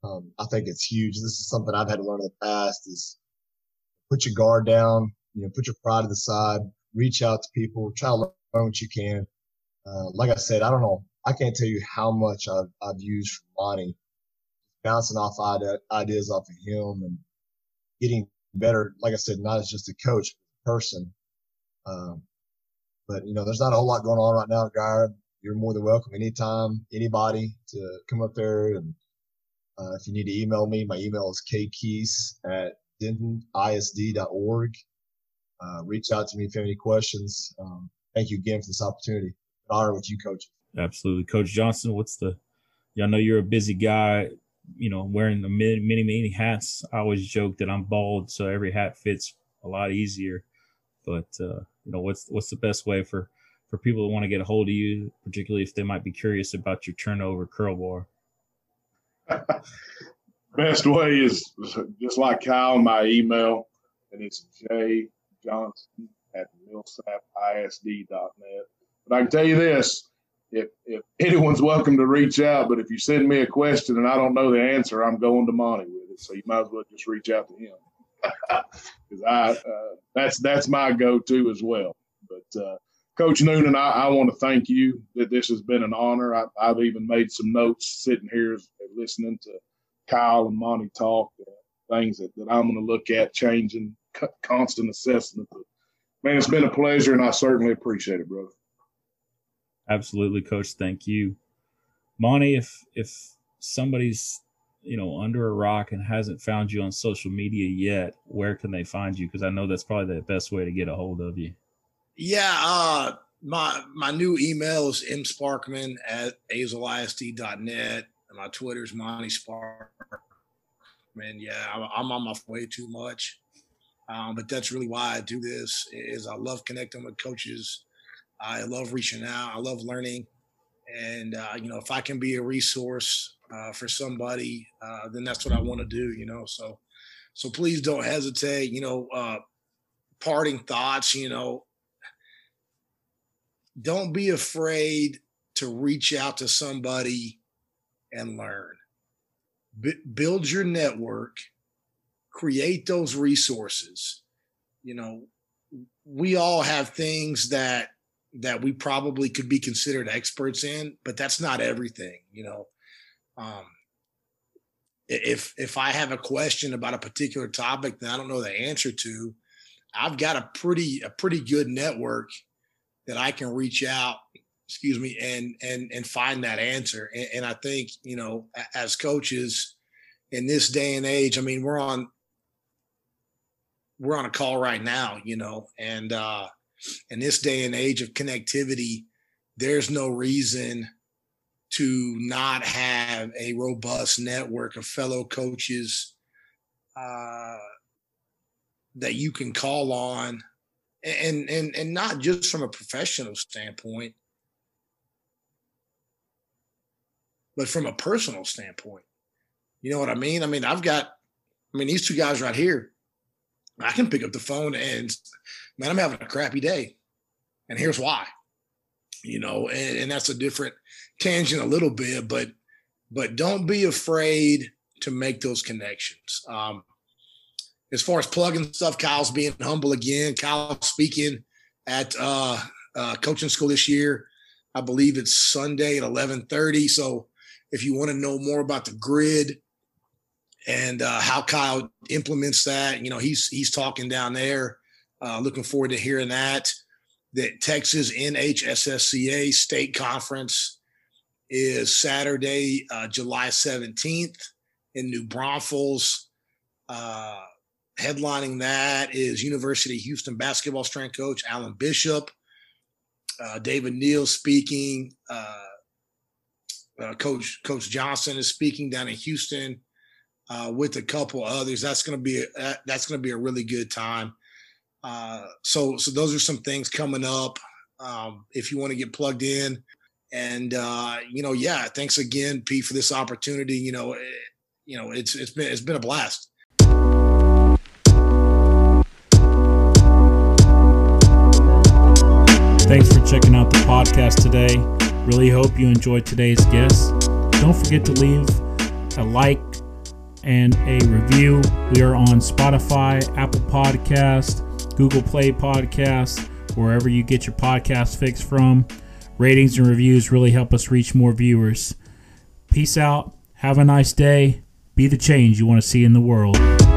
Um, I think it's huge. This is something I've had to learn in the past is put your guard down, you know, put your pride to the side, reach out to people, try to learn what you can. Uh, like I said, I don't know. I can't tell you how much I've, I've used from Monty, bouncing off ideas off of him and getting better. Like I said, not as just a coach, person. Um, But you know, there's not a whole lot going on right now, Guy. You're more than welcome anytime, anybody to come up there. And uh, if you need to email me, my email is kkeys at dentonisd.org. Uh, reach out to me if you have any questions. Um, thank you again for this opportunity. Honor with you, Coach. Absolutely, Coach Johnson. What's the? I know you're a busy guy. You know, wearing the many, many, many hats. I always joke that I'm bald, so every hat fits a lot easier. But uh, you know, what's what's the best way for for people that want to get a hold of you, particularly if they might be curious about your turnover curl bar? *laughs* Best way is just like Kyle, my email, and it's J Johnson at millsapisd.net. But I can tell you this if, if *laughs* anyone's welcome to reach out, but if you send me a question and I don't know the answer, I'm going to Monty with it. So you might as well just reach out to him I uh, that's that's my go-to as well. But uh, Coach Noonan, I, I want to thank you that this has been an honor. I, have even made some notes sitting here listening to Kyle and Monty talk, uh, things that, that I'm going to look at changing, constant assessment. But man, it's been a pleasure, and I certainly appreciate it, brother. Absolutely, Coach. Thank you, Monty. If if somebody's you know under a rock and hasn't found you on social media yet, where can they find you? Because I know that's probably the best way to get a hold of you. Yeah, uh, my my new email is msparkman at azleisd.net. And my Twitter's Monty Sparkman. Yeah, I'm on my way too much. Um, but that's really why I do this is I love connecting with coaches. I love reaching out. I love learning. And, uh, you know, if I can be a resource uh, for somebody, uh, then that's what I want to do, you know? So, so please don't hesitate, you know, uh, parting thoughts, you know, don't be afraid to reach out to somebody and learn. B- build your network, create those resources. You know, we all have things that that we probably could be considered experts in, but that's not everything. You know, um, if if I have a question about a particular topic that I don't know the answer to, I've got a pretty a pretty good network that I can reach out excuse me, and and and find that answer. And, and I think you know, as coaches in this day and age, I mean, we're on we're on a call right now, you know, and uh, in this day and age of connectivity, there's no reason to not have a robust network of fellow coaches uh, that you can call on and and and not just from a professional standpoint but from a personal standpoint. You know what I mean? I mean, I've got, I mean, these two guys right here, I can pick up the phone and, man, I'm having a crappy day. And here's why, you know, and, and that's a different tangent a little bit, but, but don't be afraid to make those connections. Um, as far as plugging stuff, Kyle's being humble again. Kyle speaking at uh, uh, coaching school this year. I believe it's Sunday at 11:30. So if you want to know more about the grid and uh, how Kyle implements that, you know, he's he's talking down there. Uh, looking forward to hearing that. That Texas NHSSCA state conference is Saturday, uh, July 17th in New Braunfels. Uh, headlining that is University Houston basketball strength coach Alan Bishop. Uh, David Neal speaking. Uh, Coach Coach Johnson is speaking down in Houston uh, with a couple others. That's going to be a, that's going to be a really good time. Uh, so so those are some things coming up. Um, if you want to get plugged in, and uh, you know, yeah, thanks again, Pete, for this opportunity. You know, it, eh, you know, it's it's been it's been a blast. Thanks for checking out the podcast today. Really hope you enjoyed today's guest. Don't forget to leave a like and a review. We are on Spotify, Apple Podcast, Google Play Podcast, wherever you get your podcast fix from. Ratings and reviews really help us reach more viewers. Peace out. Have a nice day. Be the change you want to see in the world.